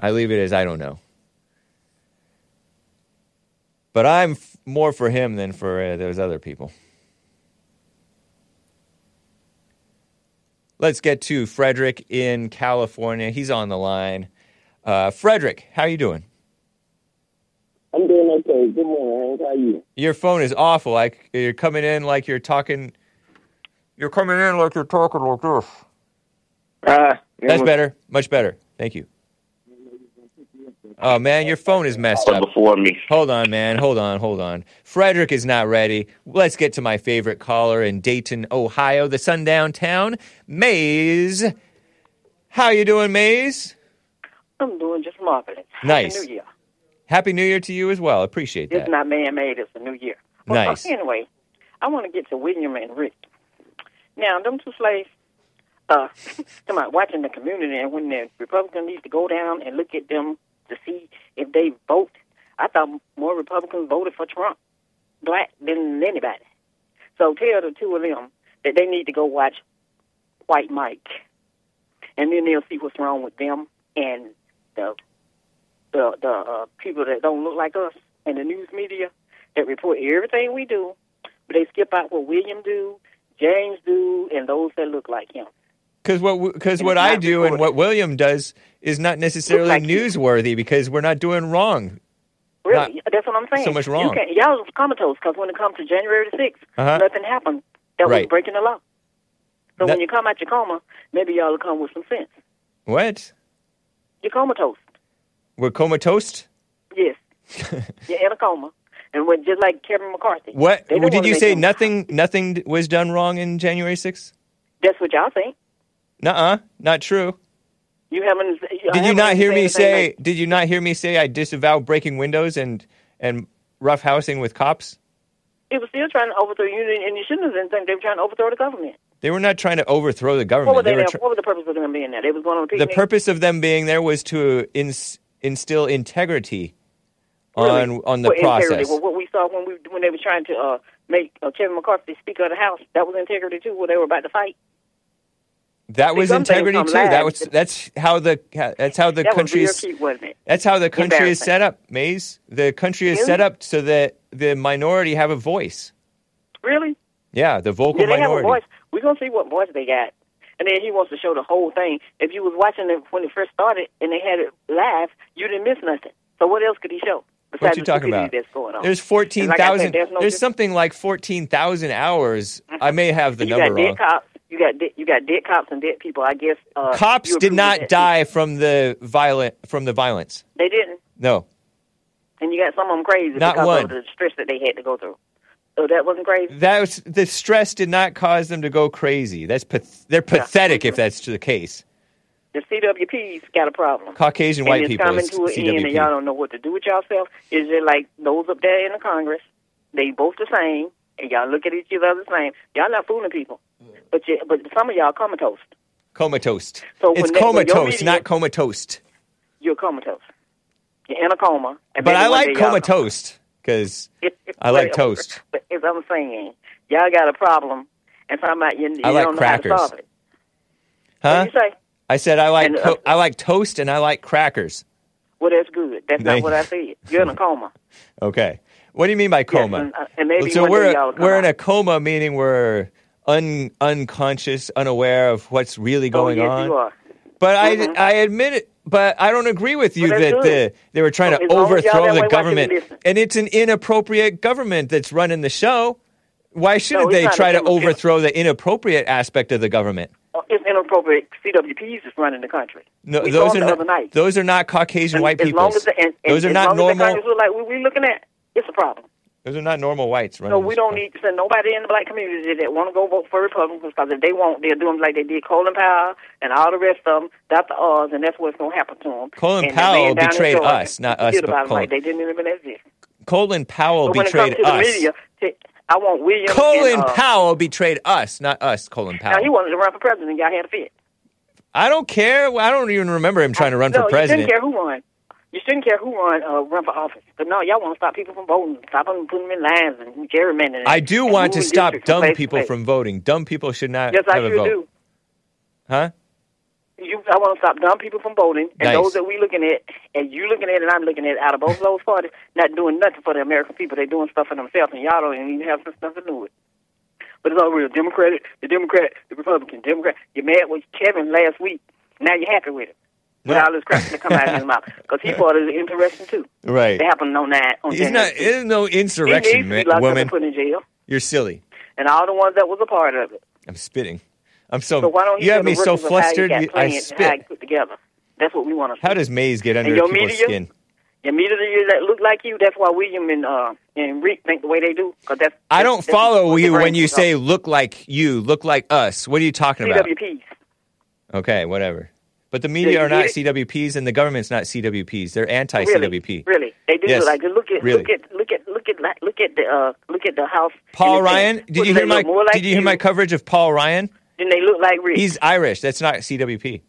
I leave it as I don't know. But I'm f- more for him than for uh, those other people. Let's get to Frederick in California. He's on the line. Uh, Frederick, how you doing? I'm doing okay. Good morning, How are you? Your phone is awful. Like you're coming in like you're talking. You're coming in like you're talking like this. Uh, That's better. Much better. Thank you. Oh man, your phone is messed up. Before me. Hold on, man. Hold on. Hold on. Frederick is not ready. Let's get to my favorite caller in Dayton, Ohio, the sundown town, Maze. How you doing, Maze? I'm doing just marvelous. Nice. Happy New Year. Happy New Year to you as well. Appreciate that. It's not man-made. It's a new year. Well, Nice. uh, anyway, I want to get to William and Rick. Now, them two slaves, uh, come on, watching the community, and when the Republicans need to go down and look at them to see if they vote, I thought more Republicans voted for Trump, black, than anybody. So tell the two of them that they need to go watch White Mike, and then they'll see what's wrong with them and the the the uh, people that don't look like us and the news media that report everything we do, but they skip out what William do, James do, and those that look like him. Because what because what I not do and what William does is not necessarily like you. newsworthy because we're not doing wrong. Really, that's what I'm saying. so much wrong. can't, y'all was comatose because when it comes to January the sixth, Uh-huh. nothing happened. That was Right. breaking the law. So That- when you come out your coma, maybe y'all will come with some sense. What? You're comatose. We're comatose? Yes. You're in a coma. And when, just like Kevin McCarthy. What did you say? Nothing. Nothing was done wrong in January 6th? That's what y'all think. Nuh-uh, not true. You haven't. I Did you haven't hear me say? like- Did you not hear me say I disavow breaking windows and and roughhousing with cops? It was still trying to overthrow you, and you shouldn't have think they were trying to overthrow the government. They were not trying to overthrow the What, government. were they They were tr- what was the purpose of them being there? They was going on a the purpose of them being there was to ins- instill integrity Really? on on the What process. Integrity. Well, what we saw when we when they were trying to uh, make uh, Kevin McCarthy Speaker of the House, that was integrity too. Where they were about to fight. That was integrity too. That was that's how the that's how the that country is. real cute, wasn't it? That's how the country is set up, Maze. The country is Really? set up so that the minority have a voice. Really? Yeah, the vocal Yeah, they have a voice. We're gonna see what voice they got. And then he wants to show the whole thing. If you was watching it when it first started and they had it live, you didn't miss nothing. So what else could he show? What Besides you the talking about? That's going on. There's fourteen like thousand. there's no there's something like fourteen thousand hours. I mm-hmm. may have the you number got wrong. cops. You got dead, you got dead cops and dead people. I guess uh, Cops did not die from the violent from the violence. They didn't. No, And you got some of them crazy Not because one. of the stress that they had to go through. So that wasn't crazy. that was the stress did not cause them to go crazy. That's they're pathetic if that's the case. The CWP's got a problem. Caucasian and white it's people coming is to an end, CWP. and y'all don't know what to do with yourself. Is it like those up there in the Congress? They both the same, and y'all look at each other the same. Y'all not fooling people, but you, but some of y'all comatose. Comatose. So it's when that- when your comatose, media- not comatose. You're comatose. You're in a coma. But I like comatose because I like toast. But as I'm saying, y'all got a problem, and talking about you, you I like don't know how to crackers. solve it. Huh? What you say? I said I like And, uh, co- I like toast and I like crackers. Well, that's good. That's not what. I said. You're in a coma. Okay. What do you mean by coma? and, uh, and maybe so we're day y'all come we're in a coma, meaning we're un, unconscious, unaware of what's really going oh, yes, on. You are. But Mhm. I I admit it. But I don't agree with you that the, they were trying So to as long as y'all overthrow the way, why should we government, and it's an inappropriate government that's running the show. Why shouldn't it's they try to overthrow the inappropriate aspect of the government? Uh, It's inappropriate. CWPs is running the country. No, we those are not, those are not Caucasian And white people. long as the, and, and Those are as not long As the normal. Like what we looking at, it's a problem. Those are not normal whites running. So we don't need to send nobody in the black community that want to go vote for Republicans because if they won't, they'll do them like they did Colin Powell and all the rest of them, Dr. Oz, and that's what's going to happen to them. Colin and Powell betrayed Georgia, us, not us, but Colin. like they didn't even exist. Colin Powell But betrayed us. the media, I want William. Colin and, uh, Powell betrayed us, not us. Colin Powell. Now he wanted to run for president. Y'all had a fit. I don't care. I don't even remember him trying to run no, for president. shouldn't care who won. You shouldn't care who won uh, run for office. But no, y'all want to stop people from voting, stop them putting them in lines and gerrymandering. I do want to stop dumb place people place. from voting. Dumb people should not Yes, I have a sure vote. do. Huh? You, I want to stop dumb people from voting, and Nice. those that we looking at, and you looking at, and I'm looking at, out of both of those parties, not doing nothing for the American people. They're doing stuff for themselves, and y'all don't even have stuff to do with. But it's all real. Democratic, the Democrat, the Republican, Democrat. You're mad with Kevin last week. Now you're happy with it. With all this crap that come out of his mouth, because he thought it was interesting too. Right. It happened on that. On He's not. There's no insurrection, to man, be locked up woman. put in jail, You're silly. and all the ones that was a part of it. I'm spitting. I'm so. So why don't you have me so workers how he flustered. you- I planned how he spit. put together. That's what we want to. How does Maze get under your people's media? skin? Your media that look like you. That's why William and uh and Rick think the way they do. Cause that's I don't that's- follow you when you say "look like you," "look like us." What are you talking about? CWPs. Okay, whatever. But the media you are not CWPs, and the government's not CWPs. They're anti-CWP. really, really. they do Yes, look like. Look at really. look at look at look at look at the uh look at the house. Paul the- Ryan. Did Wouldn't you hear my? like Did you hear my coverage of Paul Ryan? Then they look like Rick. He's Irish. That's not CWP.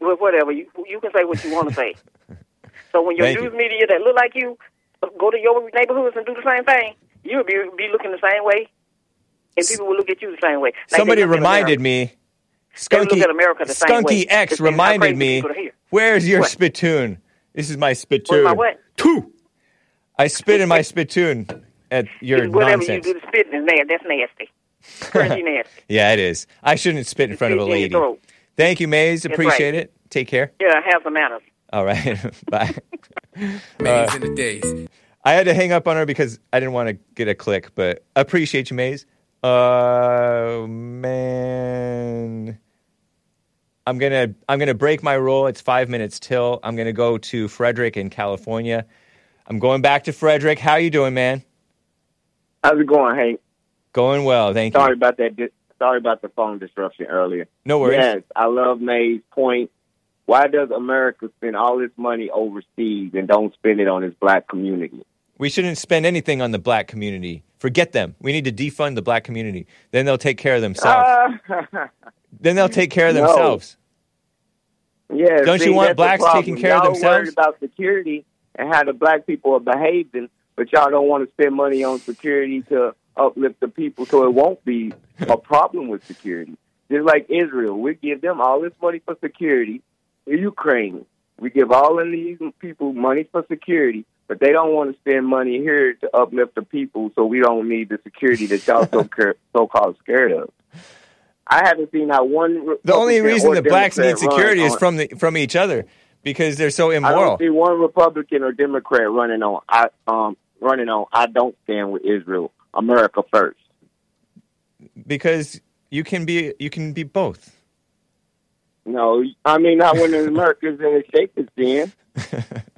well, whatever. You you can say what you want to say. so when your Thank news you. media that look like you go to your neighborhoods and do the same thing, you'll be be looking the same way, and people will look at you the same way. Like Somebody reminded me. They look Skunky, at America the same way. Skunky X It's been how reminded me. people are here. Where's your What? spittoon? This is my Where's spittoon. my what? Two. I spit in my spittoon at your Whatever nonsense. you do, the spitting is nasty. That's nasty. Cringy nasty. Yeah, it is. I shouldn't spit in front of a Spit in your lady. Thank you, Maze. Appreciate right. it. Take care. Yeah, have some manners. All right. Bye. Maze Uh, in the days. I had to hang up on her because I didn't want to get a click, but appreciate you, Maze. Uh, man. I'm gonna I'm gonna break my rule. It's five minutes till. I'm gonna go to Frederick in California. I'm going back to Frederick. How you doing, man? How's it going, Hank? Going well, thank Sorry you. Sorry about that. Sorry about the phone disruption earlier. No worries. Yes, I love May's point. Why does America spend all this money overseas and don't spend it on its black community? We shouldn't spend anything on the black community. Forget them. We need to defund the black community. Then they'll take care of themselves. Uh, then they'll take care of No. themselves. yeah. Don't you want blacks taking care of y'all themselves? Worried about security and how the black people are behaving, but y'all don't want to spend money on security to uplift the people, so it won't be a problem with security. Just like Israel, we give them all this money for security. In Ukraine, we give all of these people money for security, but they don't want to spend money here to uplift the people, so we don't need the security that y'all so so called scared of. I haven't seen not one. The only reason the blacks need security is from the from each other because they're so immoral. I don't see one Republican or Democrat running on. I um running on. I don't stand with Israel. America first. Because you can be you can be both. No, I mean not when America's in a shape it's in.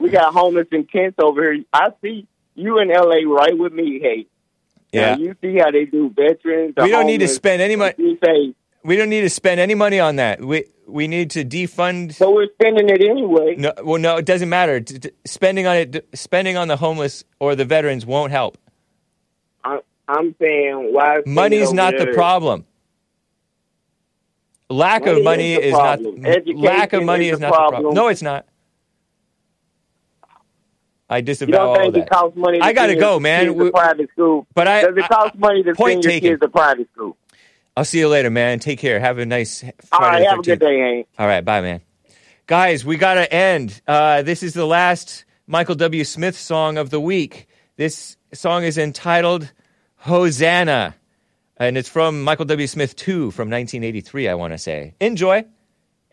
we got homeless in Kent over here. I see you in L.A. right with me. Hey, Yeah. Now, you see how they do veterans. the We don't need to spend any money. Say We don't need to spend any money on that. We we need to defund. So we're spending it anyway. No, well, no, it doesn't matter. D- d- spending on it, d- spending on the homeless or the veterans won't help. I, I'm saying why Money's not the problem. Lack Money of money the is problem. not. Lack of money is is, the not the problem. problem. No, it's not. I You disavow don't all think it that. costs money? To I gotta go, man. to We- private school. But I- does it I- money to point send your taken. kids to private school? I'll see you later, man. Take care. Have a nice Friday. All right, have a good day, Hank. All right, bye, man. Guys, we got to end. Uh, this is the last Michael W. Smith song of the week. This song is entitled Hosanna, and it's from Michael W. Smith 2 from 1983, I want to say. Enjoy,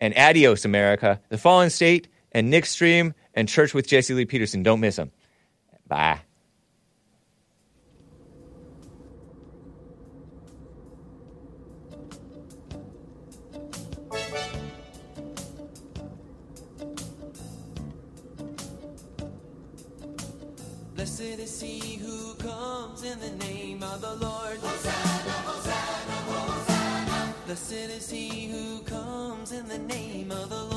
and adios, America. The Fallen State, and Nick Stream, and Church with Jesse Lee Peterson. Don't miss them. Bye. Blessed is he who comes in the name of the Lord. Hosanna, Hosanna, Hosanna. Blessed is he who comes in the name of the Lord.